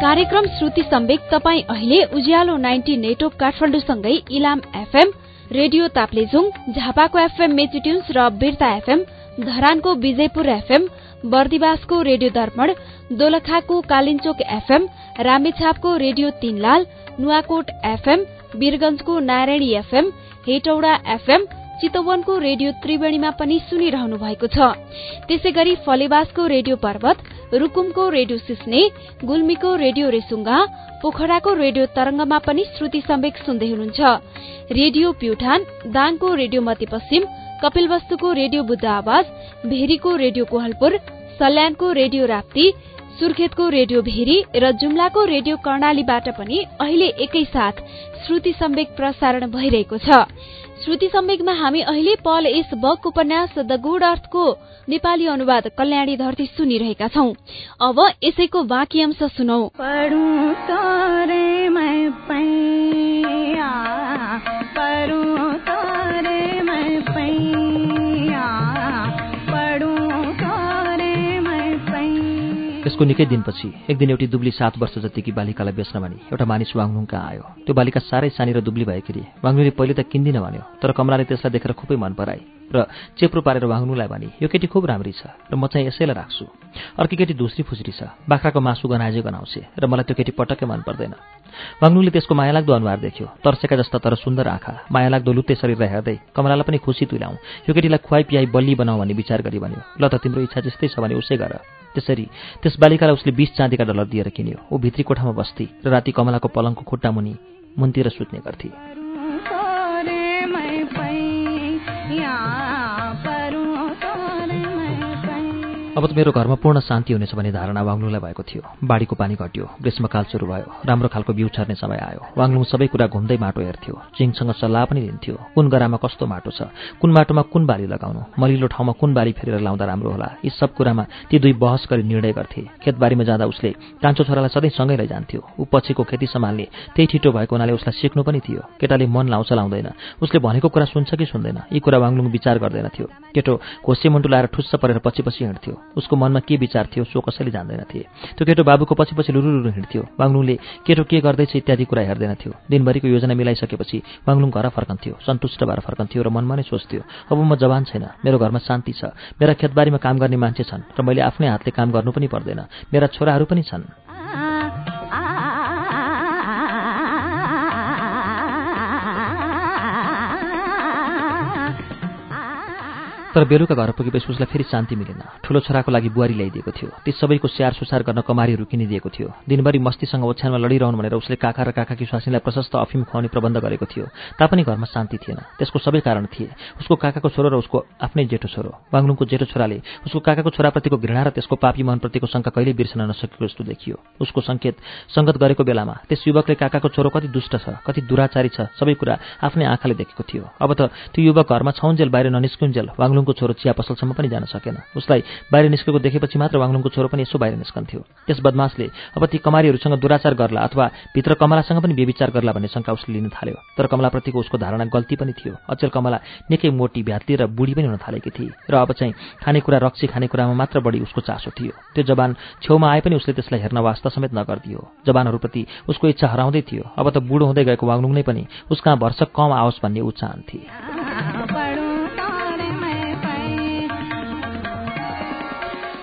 [SPEAKER 1] कार्यक्रम श्रुति सम्वेक तपाईँ अहिले उज्यालो नाइन्टी नेटवर्क काठमाडौँसँगै इलाम एफएम रेडियो ताप्लेजुङ झापाको एफएम मेचिट्युन्स र बिर्ता एफएम धरानको विजयपुर एफएम बर्दिवासको रेडियो दर्पण दोलखाको कालिन्चोक एफएम रामेछापको रेडियो तीनलाल नुवाकोट एफएम वीरगंजको नारायणी एफएम हेटौडा एफएम चितवनको रेडियो त्रिवेणीमा पनि सुनिरहनु भएको छ। त्यसै गरी फलेवासको रेडियो पर्वत रुकुमको रेडियो सिस्ने गुल्मीको रेडियो रेसुङ्गा पोखराको रेडियो तरंगमा पनि श्रुति सम्वेक सुन्दै हुनुहुन्छ। रेडियो प्युठान दाङको रेडियो मध्यपश्चिम कपिलवस्तुको रेडियो बुद्ध आवाज भेरीको रेडियो कोहलपुर सल्यानको रेडियो राप्ती सुर्खेतको रेडियो भेरी र जुम्लाको रेडियो कर्णालीबाट पनि अहिले एकैसाथ श्रुति सम्वेक प्रसारण भइरहेको छ। श्रुति सम्वेकमा हामी अहिले पल एस बक उपन्यास द गुड अर्थको नेपाली अनुवाद कल्याणी धरती सुनिरहेका छौं। अब यसैको बाँकी अंश सुनौ।
[SPEAKER 2] त्यसको निकै दिनपछि एक दिन एउटी दुब्ली सात वर्ष जतिकी बालिकालाई बेच्न भनी एउटा मानिस वाङलुङ कहाँ आयो। त्यो बालिका साह्रै सानी र दुब्ली भएखेरि वाङलुङले पहिले त किन्दिन भन्यो तर कमलाले त्यसलाई देखेर खुबै मन पराए र चेप्रो पारेर वाङ्नुलाई भने यो केटी खुब राम्री छ र म चाहिँ यसैलाई राख्छु। अर्की केटी धुस्री फुस्री छ बाख्राको मासु गनाजे गनाउँछ र मलाई त्यो केटी पटक्कै मन पर्दैन वाङ्नुले त्यसको मायालाग्दो अनुहार देख्यो तर्सेका जस्ता तर सुन्दर आँखा मायालाग्दो लुत्ते शरीरलाई हेर्दै कमलालाई पनि खुसी तुल्याउँ यो केटीलाई खुवाई पियाई बल्ली बनाऊ भन्ने विचार गरी भन्यो ल त तिम्रो इच्छा जस्तै छ भने उसै गर। त्यसरी त्यस बालिकालाई उसले बिस चाँदीका डलर दिएर किन्यो। ऊ भित्री कोठामा बस्ती र राति कमलाको पलङको खुट्टा मुनि मुन्तिर सुत्ने गर्थे। अब त मेरो घरमा पूर्ण शान्ति हुनेछ भन्ने धारणा वाङ्लुङलाई भएको थियो। बाढीको पानी घट्यो ग्रीष्मकाल सुरु भयो राम्रो खालको बिउ छर्ने समय आयो। वाङ्लुङ सबै कुरा घुम्दै माटो हेर्थ्यो। चिङसँग सल्लाह पनि लिन्थ्यो कुन गरामा कस्तो माटो छ कुन माटोमा कुन बाली लगाउनु मलिलो ठाउँमा कुन बाली फेरेर लाउँदा राम्रो होला यी सब कुरामा ती दुई बहस गरी निर्णय गर्थे। खेतबारीमा जाँदा उसले कान्छो छोरालाई सधैँ सँगै लैजान्थ्यो। ऊ पछिको खेती सम्हाल्ने त्यही ठिटो भएको हुनाले उसलाई सिक्नु पनि थियो। केटाले मन लाउँछ लाउँदैन। उसले भनेको कुरा सुन्छ कि सुन्दैन यी कुरा वाङ्लुङ विचार गर्दैन थियो। केटो घोसे मुन्टु लाएर ठुस्स परेर पछि पछि हिँड्थ्यो। उसको मनमा के विचार थियो सो कसैले जान्दैनथे त्यो केटो बाबुको पछि पछि लुरु हिँड्थ्यो। वाङलुङले केटो के गर्दैछ इत्यादि कुरा हेर्दैनथ्यो दिनभरिको योजना मिलाइसकेपछि वाङलुङ घर फर्कन्थ्यो सन्तुष्ट भएर फर्कन्थ्यो र मनमा नै सोच्थ्यो अब म जवान छैन मेरो घरमा शान्ति छ मेरा खेतबारीमा काम गर्ने मान्छे छन् र मैले आफ्नै हातले काम गर्नु पनि पर्दैन मेरा छोराहरू पनि छन्। तर बेलुका घर पुगेपछि उसलाई फेरि शान्ति मिलेन। ठुलो छोराको लागि बुहारी ल्याइदिएको थियो। ती सबैको स्याहार सुसार गर्न कमारीहरू किनिदिएको थियो। दिनभरि मस्तीसँग ओछ्यानमा लडिरहनु भनेर उसले काका र काकाकी स्वास्नीलाई प्रशस्त अफिम खुवाउने प्रबन्ध गरेको थियो। तापनि घरमा शान्ति थिएन। त्यसको सबै कारण थिए। उसको काकाको छोरो र उसको आफ्नै जेठो छोरो। बाङ्लुङको जेठो छोराले उसको काकाको छोराप्रतिको घृणा र त्यसको पापी मनप्रतिको शङ्का कहिल्यै बिर्सन नसकेको जस्तो देखियो। उसको सङ्केत सङ्गत गरेको बेलामा त्यस युवकले काकाको छोरो कति दुष्ट छ कति दुराचारी छ सबै कुरा आफ्नै आँखाले देखेको थियो। अब त त्यो युवक घरमा छाउन्जेल बाहिर ननिस्कुन्जेल बाङ्लुङ वाङलुङको छोरो चिया पसलसम्म पनि जान सकेन। उसलाई बाहिर निस्केको देखेपछि मात्र वाङलुङको छोरो पनि यसो बाहिर निस्कन्थ्यो। त्यस बदमासले अब ती कमारीहरूसँग दुराचार गर्ला अथवा भित्र कमलासँग पनि व्यविचार गर्ला भन्ने शङ्का उसले लिन थाल्यो। तर कमलाप्रतिको उसको धारणा गल्ती पनि थियो। अचेल कमला निकै मोटी भ्यात्ली र बुढी पनि हुन थालेकी थिए र अब चाहिँ खानेकुरा रक्सी खानेकुरामा मात्र बढी उसको चासो थियो। त्यो जवान छेउमा आए पनि उसले त्यसलाई हेर्न वास्ता समेत नगरिदियो। जवानहरूप्रति उसको इच्छा हराउँदै थियो। अब त बुढो हुँदै गएको वाङलुङ नै पनि उसका भर्सक कम आओस् भन्ने ऊ चाहन्थे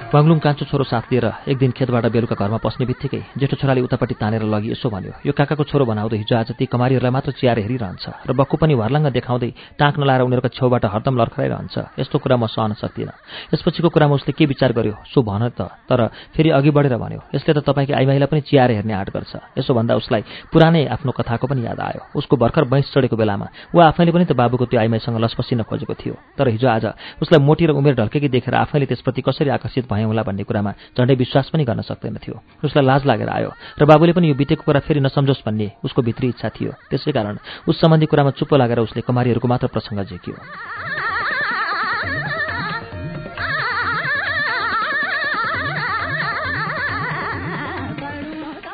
[SPEAKER 2] वाङलुङ कान्छो छोरो साथ लिएर एक दिन खेतबाट बेलुका घरमा पस्ने बित्तिकै जेठो छोराले उतापट्टि तानेर लगी यसो भन्यो यो काकाको छोरो बनाउँदो हिजो आज ती कमारीहरूलाई मात्र चियार हेरिरहन्छ र बक्कु पनि भर्लाङ्ग देखाउँदै टाँक नलाएर उनीहरूको छेउबाट हरदम लर्खराइरहन्छ यस्तो कुरा म सहन सक्दिनँ। यसपछिको कुरामा उसले के विचार गर्यो सो भन त। तर फेरि अघि बढेर भन्यो यसले त तपाईँकी आइमाईलाई पनि चियार हेर्ने आँट गर्छ यसो भन्दा उसलाई पुरानै आफ्नो कथाको पनि याद आयो। उसको भर्खर बैंस चढेको बेलामा ऊ आफैले पनि त बाबुको त्यो आइमाईसँग लसपसिन खोजेको थियो। तर हिजो आज उसलाई मोटी र उमेर ढल्केकी देखेर आफैले त्यसप्रति कसरी आकर्षित भए होला भन्ने कुरामा झन्डै विश्वास पनि गर्न सक्दैनथ्यो। उसलाई लाज लागेर आयो र बाबुले पनि यो बितेको कुरा फेरि नसम्झोस् भन्ने उसको भित्री इच्छा थियो। त्यसै कारण उस सम्बन्धी कुरामा चुप्पो लागेर उसले कमारीहरूको मात्र प्रसङ्ग झिक्यो।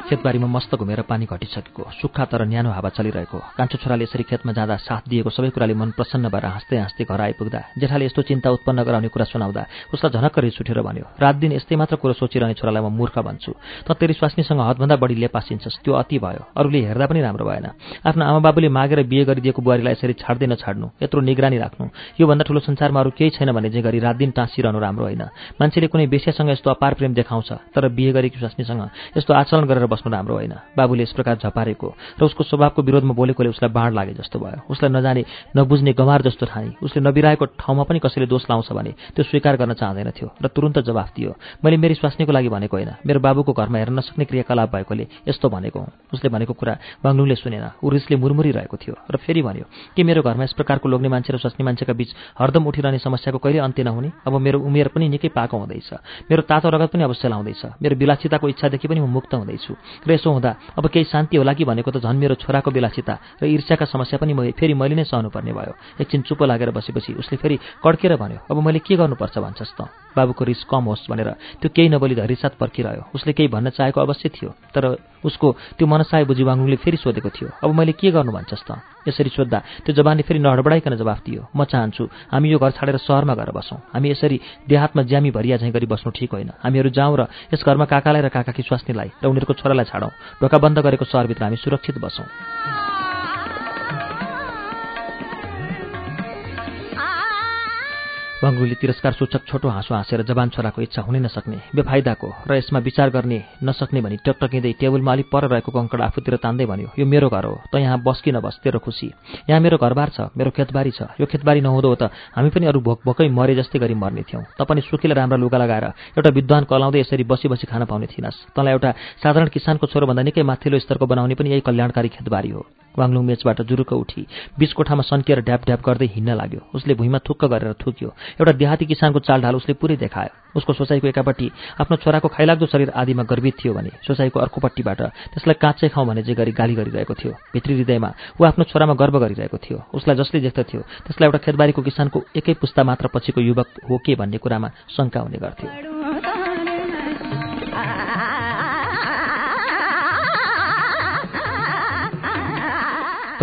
[SPEAKER 2] खेतबारीमा मस्त घुमेर पानी घटिसकेको सुक्खा तर न्यानो हावा चलिरहेको कान्छो छोराले यसरी खेतमा जाँदा साथ दिएको सबै कुराले मन प्रसन्न भएर हाँस्दै हाँस्दै घर आइपुग्दा जेठाले यस्तो चिन्ता उत्पन्न गराउने कुरा सुनाउँदा उसलाई झनक्क रिस उठेर भन्यो रात दिन यस्तै मात्र कुरो सोचिरहने छोरालाई म मूर्ख भन्छु। त तेरि स्वास्नीसँग हदभन्दा बढी लेपासिन्छस् त्यो अति भयो। अरूले हेर्दा पनि राम्रो भएन। आफ्नो आमा बाबुले मागेर बिहे गरिदिएको बुहारीलाई यसरी छाड्दै नछाड्नु यत्रो निगरानी राख्नु। योभन्दा ठुलो संसारमा अरू केही छैन भने जे गरी रात दिन टाँसिरहनु राम्रो होइन। मान्छेले कुनै बेसियासँग यस्तो अपार प्रेम देखाउँछ तर बिहे गरेकी स्वास्नीसँग यस्तो आचरण गरेर बस्नु राम्रो होइन। बाबुले यस प्रकार झपारेको र उसको स्वभावको विरोधमा बोलेकोले उसलाई बाँड लागे जस्तो भयो। उसलाई नजाने नबुझ्ने गमार जस्तो ठाने। उसले नबिराएको ठाउँमा पनि कसैले दोष लाउँछ भने त्यो स्वीकार गर्न चाहँदैनथ्यो र तुरन्त जवाफ दियो मैले मेरी स्वास्नीको लागि भनेको होइन। मेरो बाबुको घरमा हेर्न नसक्ने क्रियाकलाप भएकोले यस्तो भनेको हुँ। उसले भनेको कुरा बाङ्लुङले सुनेन। ऊ रिसले मुरमुरिरहेको थियो र फेरि भन्यो के मेरो घरमा यस प्रकारको लोग्ने मान्छे र स्वास्नी मान्छेका बीच हरदम उठिरहने समस्याको कहिले अन्त्य नहुने? अब मेरो उमेर पनि निकै पाएको हुँदैछ। मेरो तातो रगत पनि अवश्य लाउँदैछ। मेरो विलासिताको इच्छादेखि पनि म मुक्त हुँदैछु। र यसो हुँदा अब केही शान्ति होला कि भनेको त झन् मेरो छोराको बेलासिता र ईर्ष्याका समस्या पनि फेरि मैले नै सहनुपर्ने भयो। एकछिन चुप्पो लागेर बसेपछि उसले फेरि कड्केर भन्यो अब मैले के गर्नुपर्छ भन्छस् त? बाबुको रिस कम होस् भनेर त्यो केही नबोली धरिसात पर्खिरह्यो। उसले केही भन्न चाहेको अवश्य थियो तर उसको त्यो मनसाय बुझी फेरि सोधेको थियो अब मैले के गर्नु भन्छस् त? यसरी सोद्धा त्यो जवानले फेरि नहडबडाइकन जवाफ दियो म चाहन्छु हामी यो घर छाडेर सहरमा गएर बसौँ। हामी यसरी देहातमा ज्यामी भरिया झैँ गरी बस्नु ठिक होइन। हामीहरू जाउँ र यस घरमा काकालाई र काकाकी स्वास्नीलाई र उनीहरूको छोरालाई छाडौँ। ढोका बन्द गरेको सहरभित्र हामी सुरक्षित बसौँ। बङ्गुली तिरस्कार सूचक छोटो हाँसो हाँसेर जवान छोराको इच्छा हुनै नसक्ने बेफाइदाको र यसमा विचार गर्ने नसक्ने भनी टकटकिँदै टेबलमा अलिक पर रहेको कङ्कड आफूतिर तान्दै भन्यो यो मेरो घर हो त यहाँ बस कि नबस तेरो खुसी। यहाँ मेरो घरबार छ मेरो खेतबारी छ यो खेतबारी नहुँदो त हामी पनि अरू भोक भोकै मरे जस्तै गरी मर्ने थियौँ। त पनि राम्रा लुगा लगाएर एउटा विद्वान कलाउँदै यसरी बसी बसी खान पाउने थिइनस्। तँलाई एउटा साधारण किसानको छोरोभन्दा निकै माथिल्लो स्तरको बनाउने पनि यही कल्याणकारी खेतबारी हो। वाङलुङ मेचबाट जुरुक उठी बिच कोठामा सन्किएर ढ्याप ढ्याप गर्दै हिँड्न लाग्यो। उसले भुइँमा थुक्क गरेर थुक्यो एउटा देहाती किसानको चालढाल उसले पुरै देखायो। उसको सोचाइको एकापट्टि आफ्नो छोराको खाइलाग्दो शरीर आदिमा गर्वित थियो भने सोचाइको अर्कोपट्टिबाट त्यसलाई काँचै खाउँ भने जे गरी गाली गरिरहेको थियो भित्री हृदयमा ऊ आफ्नो छोरामा गर्व गरिरहेको थियो। उसलाई जसले देख्दथ्यो त्यसलाई एउटा खेतबारीको किसानको एकै पुस्ता मात्र पछिको युवक हो के भन्ने कुरामा शङ्का हुने गर्थ्यो।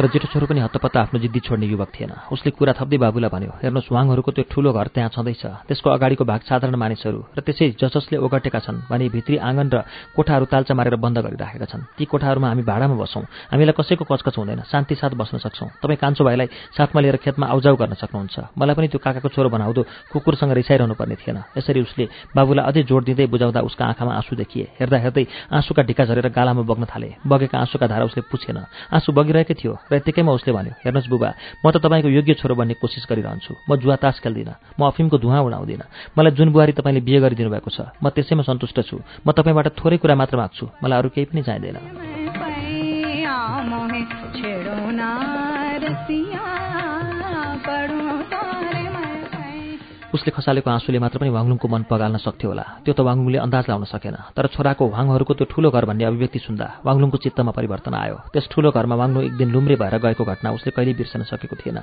[SPEAKER 2] तर जेठो छोरो पनि हत्तपत्त आफ्नो जिद्दी छोड्ने युवक थिएन। उसले कुरा थप्दै बाबुलाई भन्यो हेर्नुहोस् वाङहरूको त्यो ठुलो घर त्यहाँ छँदैछ। त्यसको अगाडिको भाग साधारण मानिसहरू र त्यसै जसले ओगटेका छन् भने भित्री आँगन र कोठाहरू ताल्चा मारेर बन्द गरिराखेका छन्। ती कोठाहरूमा हामी भाडामा बसौँ। हामीलाई कसैको कचकच हुँदैन। शान्ति साथ बस्न सक्छौँ। तपाईँ कान्छो भाइलाई साथमा लिएर खेतमा आउजाउ गर्न सक्नुहुन्छ। मलाई पनि त्यो काकाको छोरो बनाउँदो कुकुरसँग रिसाइरहनु पर्ने थिएन। यसरी उसले बाबुलाई अझै जोड दिँदै बुझाउँदा उसका आँखामा आँसु देखिए। हेर्दा हेर्दै आँसुका ढिका झरेर गालामा बग्न थाले। बगेका आँसुका धारा उसले पुछेन। आँसु बगिरहेकै थियो। र यत्तिकैमा उसले भन्यो हेर्नुहोस् बुबा म त तपाईँको योग्य छोरो बन्ने कोसिस गरिरहन्छु। म जुवा तास खेल्दिनँ म अफिमको धुवा उडाउँदिनँ। मलाई जुन बुहारी तपाईँले बिहे गरिदिनु भएको छ म त्यसैमा सन्तुष्ट छु। म तपाईँबाट थोरै कुरा मात्र माग्छु। मलाई अरू केही पनि चाहिँदैन। उसले खसालेको आँसुले मात्र पनि वाङलुङको मन पगाल्न सक्थ्यो होला। त्यो त वाङलुङले अन्दाज लाउन सकेन। तर छोराको वाङहरूको त्यो ठुलो घर भन्ने अभिव्यक्ति सुन्दा वाङलुङको चित्तमा परिवर्तन आयो। त्यस ठुलो घरमा वाङलुङ एक दिन लुम्रे भएर गएको घटना उसले कहिले बिर्सन सकेको थिएन।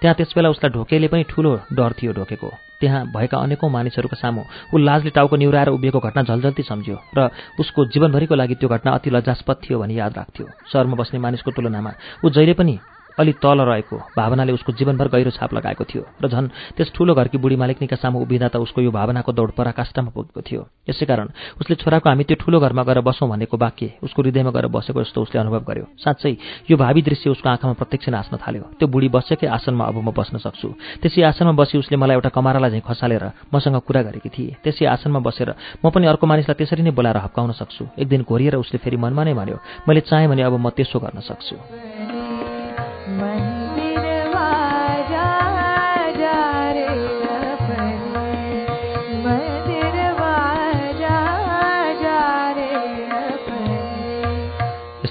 [SPEAKER 2] त्यहाँ त्यसबेला उसलाई ढोकेले पनि ठुलो डर थियो ढोकेको। त्यहाँ भएका अनेकौँ मानिसहरूका सामु ऊ लाजले टाउको निहुराएर उभिएको घटना झल्झल्ती सम्झ्यो र उसको जीवनभरिको लागि त्यो घटना अति लज्जास्पद थियो भनी याद राख्थ्यो। सहरमा बस्ने मानिसको तुलनामा ऊ जहिले पनि अलि तल रहेको भावनाले उसको जीवनभर गहिरो छाप लगाएको थियो र झन् त्यस ठूलो घरकी बुढी मालिकनीका सामु उभिँदा त उसको यो भावनाको दौड पराकाष्ठमा पुगेको थियो। यसै कारण उसले छोराको हामी त्यो ठूलो घरमा गएर बसौँ भनेको वाक्य उसको हृदयमा गएर बसेको जस्तो उसले अनुभव गर्यो। साँच्चै यो भावी दृश्य उसको आँखामा प्रत्यक्ष नाच्न थाल्यो। त्यो बुढी बसेकै आसनमा अब म बस्न सक्छु। त्यसै आसनमा बसी उसले मलाई एउटा कमारालाई झैँ खसालेर मसँग कुरा गरेकी थिए। त्यसै आसनमा बसेर म पनि अर्को मानिसलाई त्यसरी नै बोलाएर हप्काउन सक्छु। एक दिन घोरिएर उसले फेरि मनमा नै भन्यो मैले चाहेँ भने अब म त्यसो गर्न सक्छु। my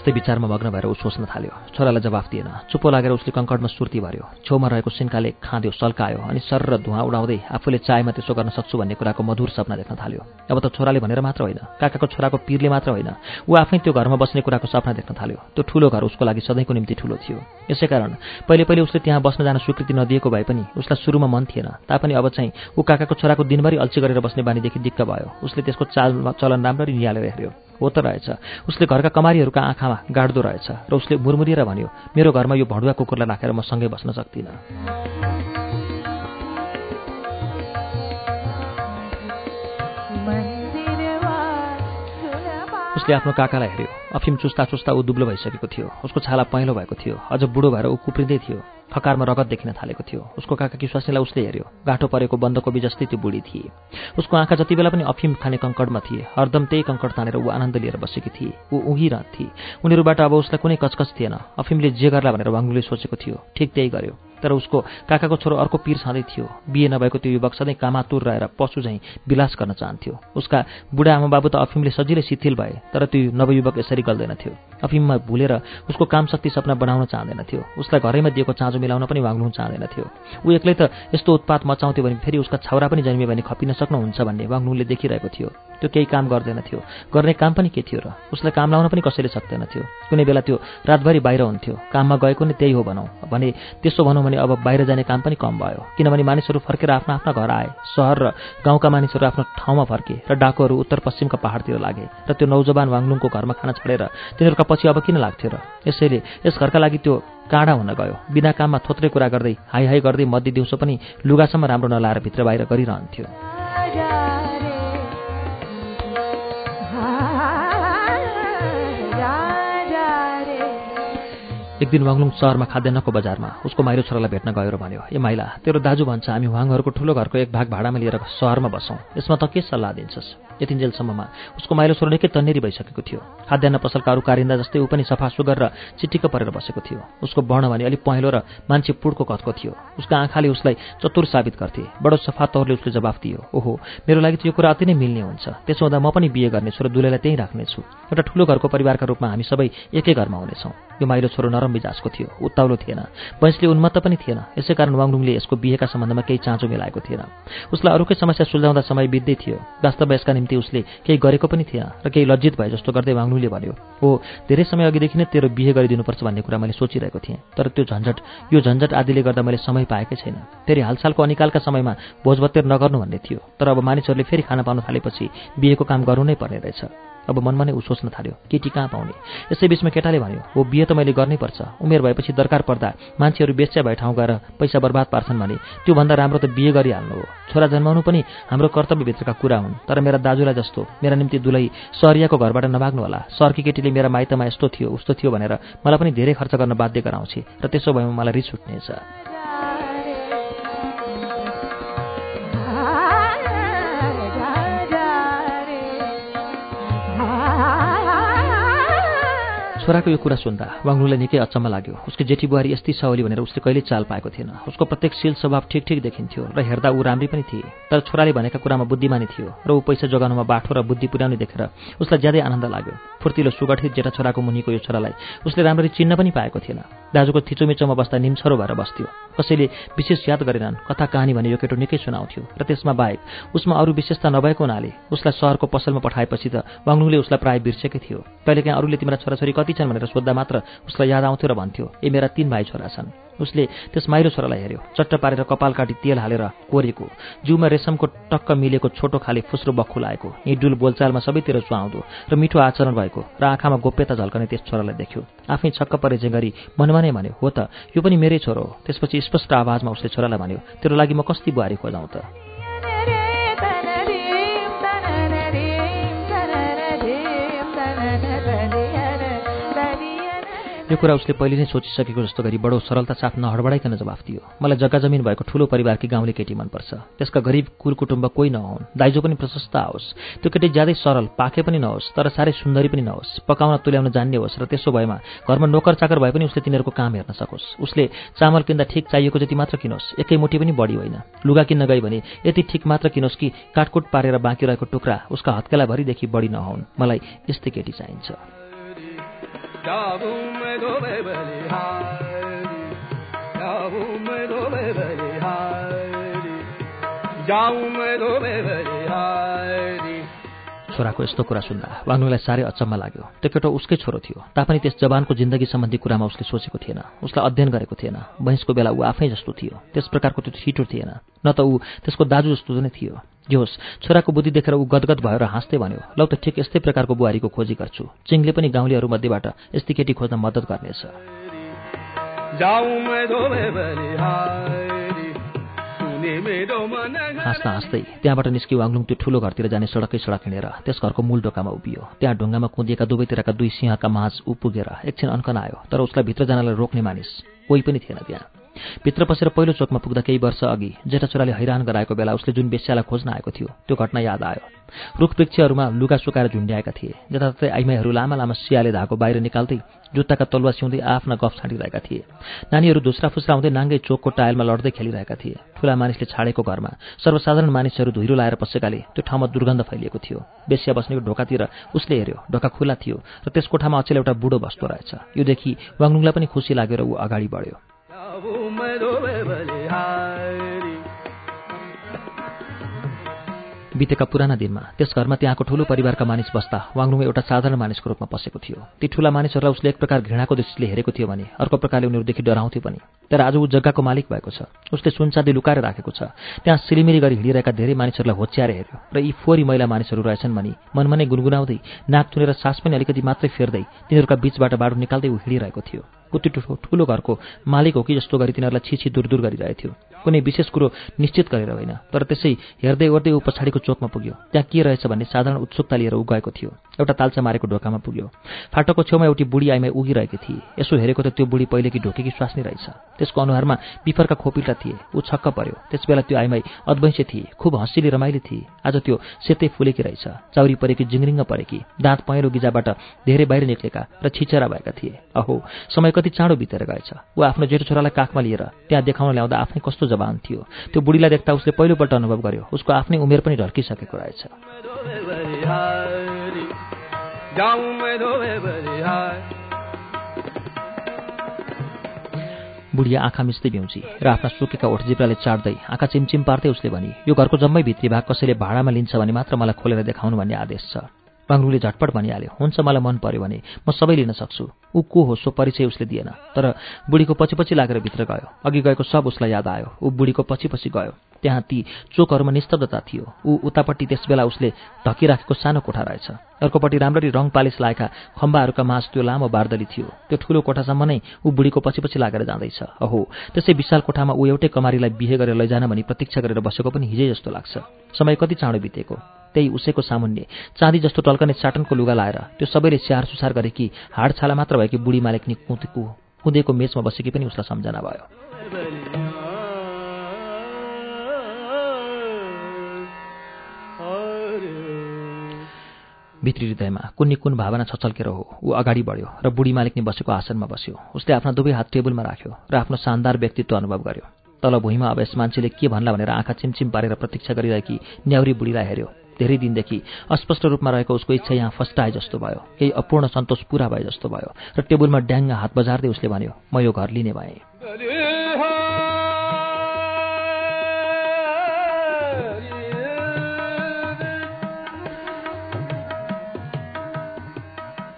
[SPEAKER 2] यस्तै विचारमा मग्न भएर ऊ सोच्न थाल्यो। छोरालाई जवाफ दिएन। चुप्पो लागेर उसले कङ्कडमा सुर्ती भर्यो। छेउमा रहेको सिन्काले खाँद्यो सल्कायो अनि सर र धुवा उडाउँदै आफूले चायमा त्यसो गर्न सक्छु भन्ने कुराको मधुर सपना देख्न थाल्यो। अब त छोराले भनेर मात्र होइन काकाको छोराको पिरले मात्र होइन ऊ आफै त्यो घरमा बस्ने कुराको सपना देख्न थाल्यो। त्यो ठुलो घर उसको लागि सधैँको निम्ति ठुलो थियो। यसै कारण पहिले पहिले उसले त्यहाँ बस्न जान स्वीकृति नदिएको भए पनि उसलाई सुरुमा मन थिएन। तापनि अब चाहिँ ऊ काकाको छोराको दिनभरि अल्छी गरेर बस्ने बानीदेखि दिक्क भयो। उसले त्यसको चाल चलन राम्ररी निहालेर हेऱ्यो। हो त रहेछ। उसले घरका कमारीहरूका आँखामा गाड्दो रहेछ र उसले मुरमुरिएर भन्यो मेरो घरमा यो भडुवा कुकुरलाई राखेर म सँगै बस्न सक्दिनँ। उसले आफ्नो काकालाई हेऱ्यो। अफिम चुस्ता चुस्ता ऊ दुब्लो भइसकेको थियो। उसको छाला पहेँलो भएको थियो। अझ बुढो भएर ऊ कुप्रिँदै थियो। फकारमा रगत देखिन थालेको थियो। उसको काकाकी स्वास्नीलाई उसले हेऱ्यो। गाँठो परेको बन्दकोपी जस्तै त्यो बुढी थिए। उसको आँखा जति बेला पनि अफिम खाने कङ्कडमा थिए। हरदम त्यही कङ्कड तानेर ऊ आनन्द लिएर बसेकी थिए। ऊ उघिरहन्थे उनीहरूबाट अब उसलाई कुनै कचकच थिएन। अफिमले जे गर्ला भनेर वाङ्लुले सोचेको थियो। ठिक त्यही गर्यो। तर उसको काकाको छोरो अर्को पिर छँदै थियो। बिहे नभएको त्यो युवक सधैँ कामातुर रहेर पशु झैँ विलास गर्न चाहन्थ्यो। उसका बुढा आमा बाबु त अफिमले सजिलै शिथिल भए तर त्यो नवयुवक यसरी गल्दैनथ्यो अफिममा भुलेर उसको काम शक्ति सपना बनाउन चाहँदैनथ्यो उसलाई घरैमा दिएको चाँजो मिलाउन पनि वाग्नु चाहँदैनथ्यो ऊ एक्लै त यस्तो उत्पात मचाउँथ्यो भने फेरि उसका छाउरा पनि जन्मियो भने खपिन सक्नुहुन्छ भन्ने वाग्नुले देखिरहेको थियो। त्यो केही काम गर्दैनथ्यो गर्ने काम पनि के थियो र? उसलाई काम लाउन पनि कसैले सक्दैनथ्यो कुनै बेला त्यो रातभरि बाहिर हुन्थ्यो। काममा गएको नै त्यही हो भनौँ। भने त्यसो भनौँ भने अब बाहिर जाने काम पनि कम भयो। किनभने मानिसहरू फर्केर आफ्ना आफ्ना घर आए। सहर र गाउँका मानिसहरू आफ्नो ठाउँमा फर्के र डाकुहरू उत्तर पश्चिमका पहाडतिर लागे र त्यो नौजवान वाङलुङको घरमा खाना छोडेर तिनीहरूका पछि अब किन लाग्थ्यो र? यसैले यस घरका लागि त्यो काँडा हुन गयो। बिना काममा थोत्रै कुरा गर्दै हाई हाई गर्दै मध्य दिउँसो पनि लुगासम्म राम्रो नलाएर भित्र बाहिर गरिरहन्थ्यो। एक दिन वाङलुङ सहरमा खाद्यान्नको बजारमा उसको माइलो छोरालाई भेट्न गयो र भन्यो ए माइला तेरो दाजु भन्छ हामी वाङहरूको ठुलो घरको एक भाग भाडामा लिएर सहरमा बसौँ। यसमा त के सल्लाह दिन्छस्? यतिन्जेलसम्ममा उसको माइलो छोरो निकै तन्नेरी भइसकेको थियो। खाद्यान्न पसलका अरू कारिन्दा जस्तै ऊ पनि सफा सुगर र चिटिक्क परेर बसेको थियो। उसको वर्ण भने अलिक पहेँलो र मान्छे पुडको कथको थियो। उसका आँखाले उसलाई चतुर साबित गर्थे। बडो सफा तौरले उसले जवाफ दियो ओहो मेरो लागि त यो कुरा अति नै मिल्ने हुन्छ। त्यसो हुँदा म पनि बिहे गर्नेछु र दुलेलाई त्यहीँ राख्नेछु। एउटा ठुलो घरको परिवारका रूपमा हामी सबै एकै घरमा हुनेछौँ। यो माइलो छोरो नरम मिजाजको थियो। उत्ताउलो थिएन। वैँसले उन्मत्त पनि थिएन। यसै कारण वाङलुङले यसको बिहेका सम्बन्धमा केही चाँचो मिलाएको थिएन। उसलाई अरूकै समस्या सुल्झाउँदा समय बित्दै थियो। वास्तव यसका निम्ति उसले केही गरेको पनि थिएन र केही लज्जित भए जस्तो गर्दै वाङलुङले भन्यो हो धेरै समय अघिदेखि नै तेरो बिहे गरिदिनुपर्छ भन्ने कुरा मैले सोचिरहेको थिएँ। तर त्यो झन्झट यो झन्झट आदिले गर्दा मैले समय पाएकै छैन। फेरि हालसालको अनिकालका समयमा भोजभत्तेर नगर्नु भन्ने थियो। तर अब मानिसहरूले फेरि खाना पाउन थालेपछि बिहेको काम गर्नु नै पर्ने रहेछ। अब मनमा नै ऊ सोच्न थाल्यो केटी कहाँ पाउने? यसै बिचमा केटाले भन्यो हो बिहे त मैले गर्नै पर्छ। उमेर भएपछि दरकार पर्दा मान्छेहरू बेच्चा भए ठाउँ गएर पैसा बर्बाद पार्छन् भने त्योभन्दा राम्रो त बिहे गरिहाल्नु हो। छोरा जन्माउनु पनि हाम्रो कर्तव्यभित्रका कुरा हुन्। तर मेरा दाजुलाई जस्तो मेरा निम्ति दुलै सहरियाको घरबाट नभाग्नु होला सरकी केटीले मेरा माइतमा यस्तो थियो उस्तो थियो भनेर मलाई पनि धेरै खर्च गर्न बाध्य गराउँछ र त्यसो भएमा मलाई रिस उठ्नेछ। छोराको यो कुरा सुन्दा वाङ्लुलाई निकै अचम्म लाग्यो। उसको जेठी बुहारी यस्तै सवली भनेर उसले कहिले चाल पाएको थिएन। उसको प्रत्येक शील स्वभाव ठिक ठिक देखिन्थ्यो र हेर्दा ऊ राम्री पनि थिए। तर छोराले भनेका कुरामा बुद्धिमानी थियो र ऊ पैसा जोगाउनुमा बाठो र बुद्धि पुर्याउने देखेर उसलाई ज्यादै आनन्द लाग्यो। फुर्तिलो सुगठित जेठा छोराको मुनिको यो छोरालाई उसले राम्ररी चिन्न पनि पाएको थिएन। दाजुको थिचोमिचोमा बस्दा निम्छरो भएर बस्थ्यो। कसैले विशेष याद गरेनन् कथा कहानी भने यो केटो निकै सुनाउँथ्यो। र त्यसमा बाहेक उसमा अरू विशेषता नभएको हुनाले उसलाई सहरको पसलमा पठाएपछि त वाङ्लुङले उसलाई प्राय बिर्सेकै थियो। कहिलेकाहीँ अरूले तिम्रा छोराछोरी कति छन् भनेर सोद्धा मात्र उसलाई याद आउँथ्यो र भन्थ्यो ए मेरा तीन भाइ छोरा छन्। उसले त्यस माइलो छोरालाई हेऱ्यो चट्ट पारेर कपाल काटी तेल हालेर कोरेको जिउमा रेशमको टक्क मिलेको छोटो खाले फुस्रो बक्खु लागेको हिँडुल बोलचालमा सबैतिर सुहाउँदो र मिठो आचरण भएको र आँखामा गोप्यता झल्कने त्यस छोरालाई देख्यो। आफै छक्क परे गरी मनमा नै भन्यो हो त यो पनि मेरै छोरो हो। त्यसपछि स्पष्ट आवाजमा उसले छोरालाई भन्यो तेरो लागि म कस्ती बुहारी खोजाउँ त। यो कुरा उसले पहिले नै सोचिसकेको जस्तो गरी बडो सरलता साथ नहडबडाइकन जवाफ दियो। मलाई जग्गा जमिन भएको ठूलो परिवारकी गाउँले केटी मनपर्छ। त्यसका गरिब कुल कुटुम्ब कोही नहुन्। दाइजो पनि प्रशस्त आओस्। त्यो केटी ज्यादै सरल पाके पनि नहोस् तर साह्रै सुन्दरी पनि नहोस्। पकाउन तुल्याउन जान्ने होस् र त्यसो भएमा घरमा नोकर चाकर भए पनि उसले तिनीहरूको काम हेर्न सकोस्। उसले चामल किन्दा ठिक चाहिएको जति मात्र किनोस्। एकै मुठी पनि बढी होइन। लुगा किन्न गई भने यति ठिक मात्र किनोस् कि काटकुट पारेर बाँकी रहेको टुक्रा उसका हत्केलाभरिदेखि बढी नहुन्। मलाई यस्तै केटी चाहिन्छ।
[SPEAKER 3] गाऊं मैं धोबे बलिहारी गाऊं मैं धोबे बलिहारी जाऊँ मैं धोबे बलिहारी
[SPEAKER 2] छोराको यस्तो कुरा सुन्दा वाङ्नुलाई साह्रै अचम्म लाग्यो। त्यो केटो उसकै छोरो थियो। तापनि त्यस जवानको जिन्दगी सम्बन्धी कुरामा उसले सोचेको थिएन। उसलाई अध्ययन गरेको थिएन। बहिँसको बेला ऊ आफै जस्तो थियो। त्यस प्रकारको त्यो छिटो थिएन। न त ऊ त्यसको दाजु जस्तो नै थियो। होस् छोराको बुद्धि देखेर ऊ गदगद भएर हाँस्दै भन्यो लौ त ठिक यस्तै प्रकारको बुहारीको खोजी गर्छु। चिङले पनि गाउँलेहरू मध्येबाट यस्तै केटी खोज्न मद्दत गर्नेछ। हाँस्दा हाँस्दै त्यहाँबाट निस्की वाङलुङ त्यो ठुलो घरतिर जाने सडकै सडक हिँडेर। त्यस घरको मूल ढोकामा उभियो। त्यहाँ ढुङ्गामा कुदिएका दुवैतिरका दुई सिंहका माझ ऊ पुगेर एकछिन अन्कन आयो तर उसलाई भित्र जानलाई रोक्ने मानिस कोही पनि थिएन त्यहाँ। भित्र पसेर पहिलो चोकमा पुग्दा केही वर्ष अघि जेठा छोराले हैरान गराएको बेला उसले जुन बेस्यालाई खोज्न आएको थियो त्यो घटना याद आयो। रुख वृक्षहरूमा लुगा सुकाएर झुन्ड्याएका थिए जताततै आइमाईहरू लामा लामा सियाले धाको बाहिर निकाल्दै जुत्ताका तलुवा सिउँदै आफ्ना गफ छाँटिरहेका थिए। नानीहरू धुस्रा फुस्रा हुँदै नाङ्गै चोकको टायलमा लड्दै खेलिरहेका थिए। ठुला मानिसले छाडेको घरमा सर्वसाधारण मानिसहरू धुइरो लाएर पसेकाले त्यो ठाउँमा दुर्गन्ध फैलिएको थियो। बेसिया बस्नेको ढोकातिर उसले हेऱ्यो ढोका खुल्ला थियो र त्यस कोठामा अचेल एउटा बुढो बस्दो रहेछ। यो देखि वाङलुङलाई पनि खुसी लाग्यो र ऊ अगाडि बढ्यो। अब उमेर भेह बितेका पुराना दिनमा त्यस घरमा त्यहाँको ठूलो परिवारका मानिस बस्दा वाङलुङ एउटा साधारण मानिसको रूपमा पसेको थियो। ती ठूला मानिसहरूलाई उसले एक प्रकार घृणाको दृष्टिले हेरेको थियो भने अर्को प्रकारले उनीहरूदेखि डराउँथ्यो पनि। तर आज ऊ जग्गाको मालिक भएको छ। उसले सुनसादी लुकाएर राखेको छ। त्यहाँ सिलिमिरी गरी हिँडिरहेका धेरै मानिसहरूलाई होच्याएर हेऱ्यो र यी फोरी महिला मानिसहरू रहेछन् भने मनमनै गुनगुनाउँदै नाक तुनेर सास पनि अलिकति मात्रै फेर्दै तिनीहरूका बीचबाट बाटो निकाल्दै ऊ हिँडिरहेको थियो। उति ठुलो घरको मालिक हो कि जस्तो गरी तिनीहरूलाई छिछि दूर दूर गरिरहेथ्यो। कुनै विशेष कुरो निश्चित गरेर होइन। तर त्यसै हेर्दै ओर्दै ऊ पछाडिको चोकमा पुग्यो। त्यहाँ के रहेछ भन्ने साधारण उत्सुकता लिएर ऊ गएको थियो। एउटा तालचा मारेको ढोकामा पुग्यो। फाटोको छेउमा एउटी बुढी आइमा उगिरहेकी थिए यसो हेरेको त त्यो बुढी पहिलेकी ढोकेकी स्वास्नी रहेछ। त्यसको अनुहारमा बिफरका खोपिल्टा थिए। ऊ छक्क पर्यो त्यसबेला त्यो आइमाई अद्वैंसे थिए। खुब हँसिली रमाइली थिए। आज त्यो सेतै फुलेकी रहेछ। चाउरी परेकी जिङ्रिङ्ग परेकी। दाँत पहेँलो गिजाबाट धेरै बाहिर निक्लेका र छिचेरा भएका थिए। अहो समय कति चाँडो बितेर गएछ। ऊ आफ्नो जेठो छोरालाई काखमा लिएर त्यहाँ देखाउन ल्याउँदा आफ्नै कस्तो जवान थियो। त्यो बुढीलाई देख्दा उसले पहिलोपल्ट अनुभव गर्यो। उसको आफ्नै उमेर पनि ढल्किसकेको रहेछ। बुढिया आँखा मिच्दै भ्याउँची र आफ्ना सुकेका ओठ जिब्राले चाट्दै आँखा चिमचिम पार्दै उसले भने यो घरको जम्मै भित्री भाग कसैले भाडामा लिन्छ भने मात्र मलाई खोलेर देखाउनु भन्ने आदेश छ। बाङ्लुले झटपट भनिहाल्यो हुन्छ मलाई मन पर्यो भने म सबै लिन सक्छु। ऊ को हो सो परिचय उसले दिएन। तर बुढीको पछि पछि लागेर भित्र गयो। अघि गएको सब उसलाई याद आयो। ऊ बुढीको पछि पछि गयो। त्यहाँ ती चोकहरूमा निस्तब्धता थियो। ऊ उतापट्टि त्यसबेला उसले ढकिराखेको सानो कोठा रहेछ। अर्कोपट्टि राम्ररी रङ पालिस लाएका खम्बाहरूका माझ त्यो लामो बार्दली थियो। त्यो ठुलो कोठासम्म नै ऊ बुढीको पछि पछि लागेर जाँदैछ। अहो त्यसै विशाल कोठामा ऊ एउटै कमारीलाई बिहे गरेर लैजान भनी प्रतीक्षा गरेर बसेको पनि हिजै जस्तो लाग्छ। समय कति चाँडो बितेको। त्यही उसैको सामुन्ने चाँदी जस्तो टल्कने चाटनको लुगा लाएर त्यो सबैले स्याहार सुसार गरेकी हाड छाला मात्र भएकी बुढी मालिकनी कुदेको मेचमा बसेकी पनि उसलाई सम्झना भयो। भित्री हृदयमा कुन्नी कुन भावना छचल्केर हो ऊ अगाडि बढ्यो र बुढी मालिकनी बसेको आसनमा बस्यो। उसले आफ्ना दुवै हात टेबलमा राख्यो र आफ्नो शानदार व्यक्तित्व अनुभव गर्यो। तल भुइँमा अब यस मान्छेले के भन्ला भनेर आँखा चिमचिम पारेर प्रतीक्षा गरिरहेकी न्याउरी बुढीलाई हेऱ्यो। धेरै दिनदेखि अस्पष्ट रूपमा रहेको उसको इच्छा यहाँ फस्टाए जस्तो भयो। केही अपूर्ण सन्तोष पुरा भए जस्तो भयो। र टेबलमा ड्याङ्ग हात बजार्दै उसले भन्यो म यो घर लिने भएँ।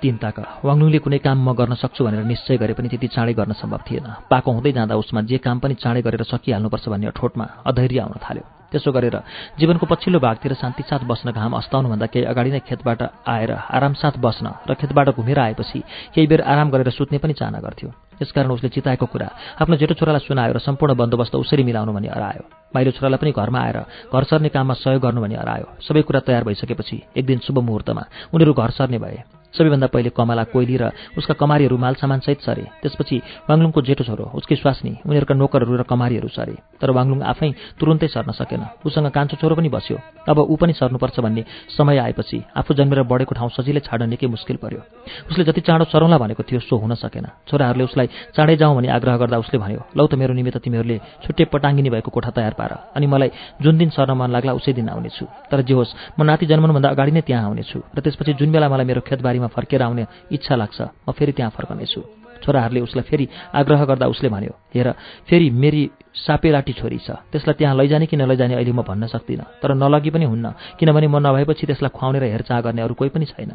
[SPEAKER 2] तीन ताक वाङलुङले कुनै काम म गर्न सक्छु भनेर निश्चय गरे पनि त्यति चाँडै गर्न सम्भव थिएन। पाको हुँदै जाँदा उसमा जे काम पनि चाँडै गरेर सकिहाल्नुपर्छ भन्ने ठोटमा अधैर्य आउन थाल्यो। त्यसो गरेर जीवनको पछिल्लो भागतिर शान्तिसाथ बस्न घाम अस्ताउनुभन्दा केही अगाडि नै खेतबाट आएर आरामसाथ बस्न र खेतबाट घुमेर आएपछि केही बेर आराम गरेर सुत्ने पनि चाहना गर्थ्यो। यसकारण उसले चिताएको कुरा आफ्नो जेठो छोरालाई सुनायो र सम्पूर्ण बन्दोबस्त उसरी मिलाउनु भनी हरायो। माइलो छोरालाई पनि घरमा आएर घर सर्ने काममा सहयोग गर्नु भनी हरायो। सबै कुरा तयार भइसकेपछि एक दिन शुभ मुहुर्तमा उनीहरू घर सर्ने भए। सबैभन्दा पहिले कमला कोइली र उसका कमारीहरू माल सामानसहित सरे। त्यसपछि वाङलुङको जेठो छोरो उसकी स्वास्नी उनीहरूका नोकरहरू र कमारीहरू सरे। तर वाङलुङ आफै तुरुन्तै सर्न सकेन। उसँग कान्छो छोरो पनि बस्यो। अब ऊ पनि सर्नुपर्छ भन्ने समय आएपछि आफू जन्मेर बढेको ठाउँ सजिलै छाड्न निकै मुस्किल पर्यो। उसले जति चाँडो सरौँला भनेको थियो सो हुन सकेन। छोराहरूले उसलाई चाँडै जाउँ भनी आग्रह गर्दा उसले भन्यो लौ त मेरो निमित्त तिमीहरूले छुट्टै पटाङ्गिनी भएको कोठा तयार पार। अनि मलाई जुन दिन सर्न मन लाग्ला उसै दिन आउनेछु। तर जे होस् म नाति जन्मनुभन्दा अगाडि नै त्यहाँ आउनेछु। र त्यसपछि जुन बेला मलाई मेरो खेतबारीमा फर्केर आउने इच्छा लाग्छ। म फेरि त्यहाँ फर्कनेछु। छोराहरूले उसलाई फेरि आग्रह गर्दा उसले भन्यो हेर फेरि मेरी सापेलाटी छोरी छ। त्यसलाई त्यहाँ लैजाने कि नलैजाने अहिले म भन्न सक्दिनँ तर नलगी पनि हुन्न किनभने म नभएपछि त्यसलाई खुवाउने र हेरचाह गर्ने अरू कोही पनि छैन।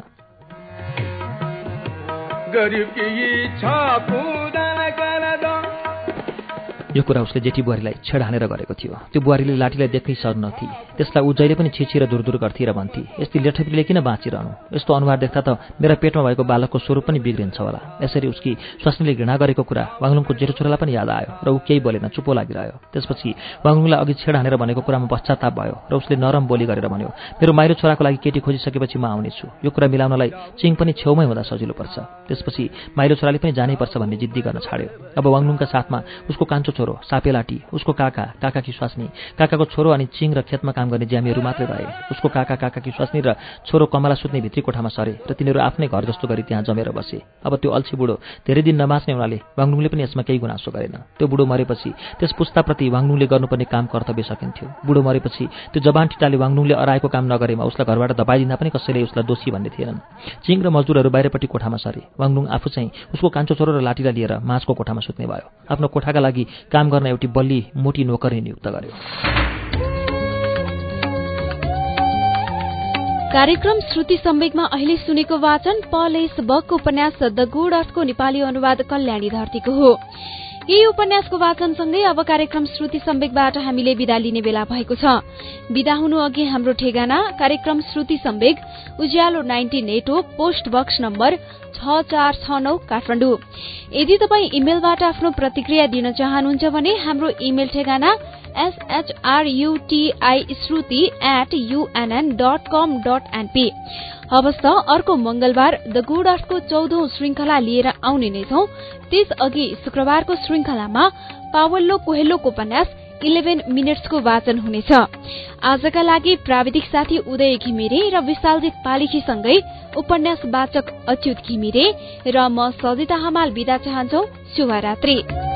[SPEAKER 2] यो कुरा उसले जेठी बुहारीलाई छेड हानेर गरेको थियो। त्यो बुहारीले लाठीलाई देख्नै सक्नथे त्यसलाई ऊ जहिले पनि छिछि र दुर गर्थे र भन्थे यस्तै लेठपिले किन बाँचिरहनु? यस्तो अनुहार देख्दा त मेरा पेटमा भएको बालकको स्वरूप पनि बिग्रिन्छ होला। यसरी उसकी स्वास्नीले घृणा गरेको कुरा वाङलुङको जेठो छोरालाई पनि याद आयो र ऊ केही बोलेन चुपो लागिरह्यो। त्यसपछि वाङलुङलाई अघि छेड हानेर भनेको कुरामा पश्चाताप भयो र उसले नरम बोली गरेर भन्यो मेरो माइलो छोराको लागि केटी खोजिसकेपछि म आउनेछु। यो कुरा मिलाउनलाई चिङ पनि छेउमै हुँदा सजिलो पर्छ। त्यसपछि माइलो छोराले पनि जानै पर्छ भन्ने जिद्दी गर्न छाड्यो। अब वाङलुङका साथमा उसको कान्छो छोरो सापेलाटी उसको काका काकाकी स्वास्नी। काकाको छोरो अनि चिङ र खेतमा काम गर्ने ज्यामीहरू मात्रै रहे उसको काका काकाकी स्वास्नी र छोरो कमला सुत्ने भित्री कोठामा सरे र तिनीहरू आफ्नै घर जस्तो गरी त्यहाँ जमेर बसे। अब त्यो अल्छी बुढो धेरै दिन नमास्ने हुनाले वाङलुङले पनि यसमा केही गुनासो गरेन। त्यो बुढो मरेपछि त्यस पुस्ताप्रति वाङलुङले गर्नुपर्ने काम कर्तव्य सकिन्थ्यो। बुढो मरेपछि त्यो जबान ठिटाले वाङलुङले अराएको काम नगरेमा उसलाई घरबाट दबाइदिँदा पनि कसैले उसलाई दोषी भन्ने थिएनन्। चिङ र मजदुरहरू बाहिरपट्टि कोठामा सरे। वाङलुङ आफू चाहिँ उसको कान्छो छोरो र लाठीलाई लिएर माझको कोठामा सुत्ने भयो। आफ्नो कोठाका लागि काम गर्न एउटी बल्ली मोटी नोकरी नियुक्त गर्यो।
[SPEAKER 1] कार्यक्रम श्रुति सम्वेकमा अहिले सुनेको वाचन पलेस बकको उपन्यास द गुड अर्थको नेपाली अनुवाद कल्याणी धरतीको हो। यही उपन्यासको वाचनसँगै अब कार्यक्रम श्रुति सम्वेकबाट हामीले विदा लिने बेला भएको छ। विदा हुनु अघि हाम्रो ठेगाना कार्यक्रम Shruti Sambek Ujyaalo ninety network post box number छ चार छ नौ काठमाडौँ। यदि तपाईँ इमेलबाट आफ्नो प्रतिक्रिया दिन चाहनुहुन्छ भने हाम्रो इमेल ठेगाना SHRUTI Shruti at UNN dot com dot NP त अर्को मंगलबार द गुड अर्थको चौधौं श्रृंखला लिएर आउने नै छौ। त्यस अघि शुक्रबारको श्रृंखलामा पावल्लो कोहेल्लोको उपन्यास इलेभेन मिनट्सको वाचन हुनेछ। आजका लागि प्राविधिक साथी उदय घिमिरे र विशालजित पालिखीसँगै उपन्यास वाचक अच्युत घिमिरे र म सजिता हमाल विदा चाहन्छौ। शुभरात्री।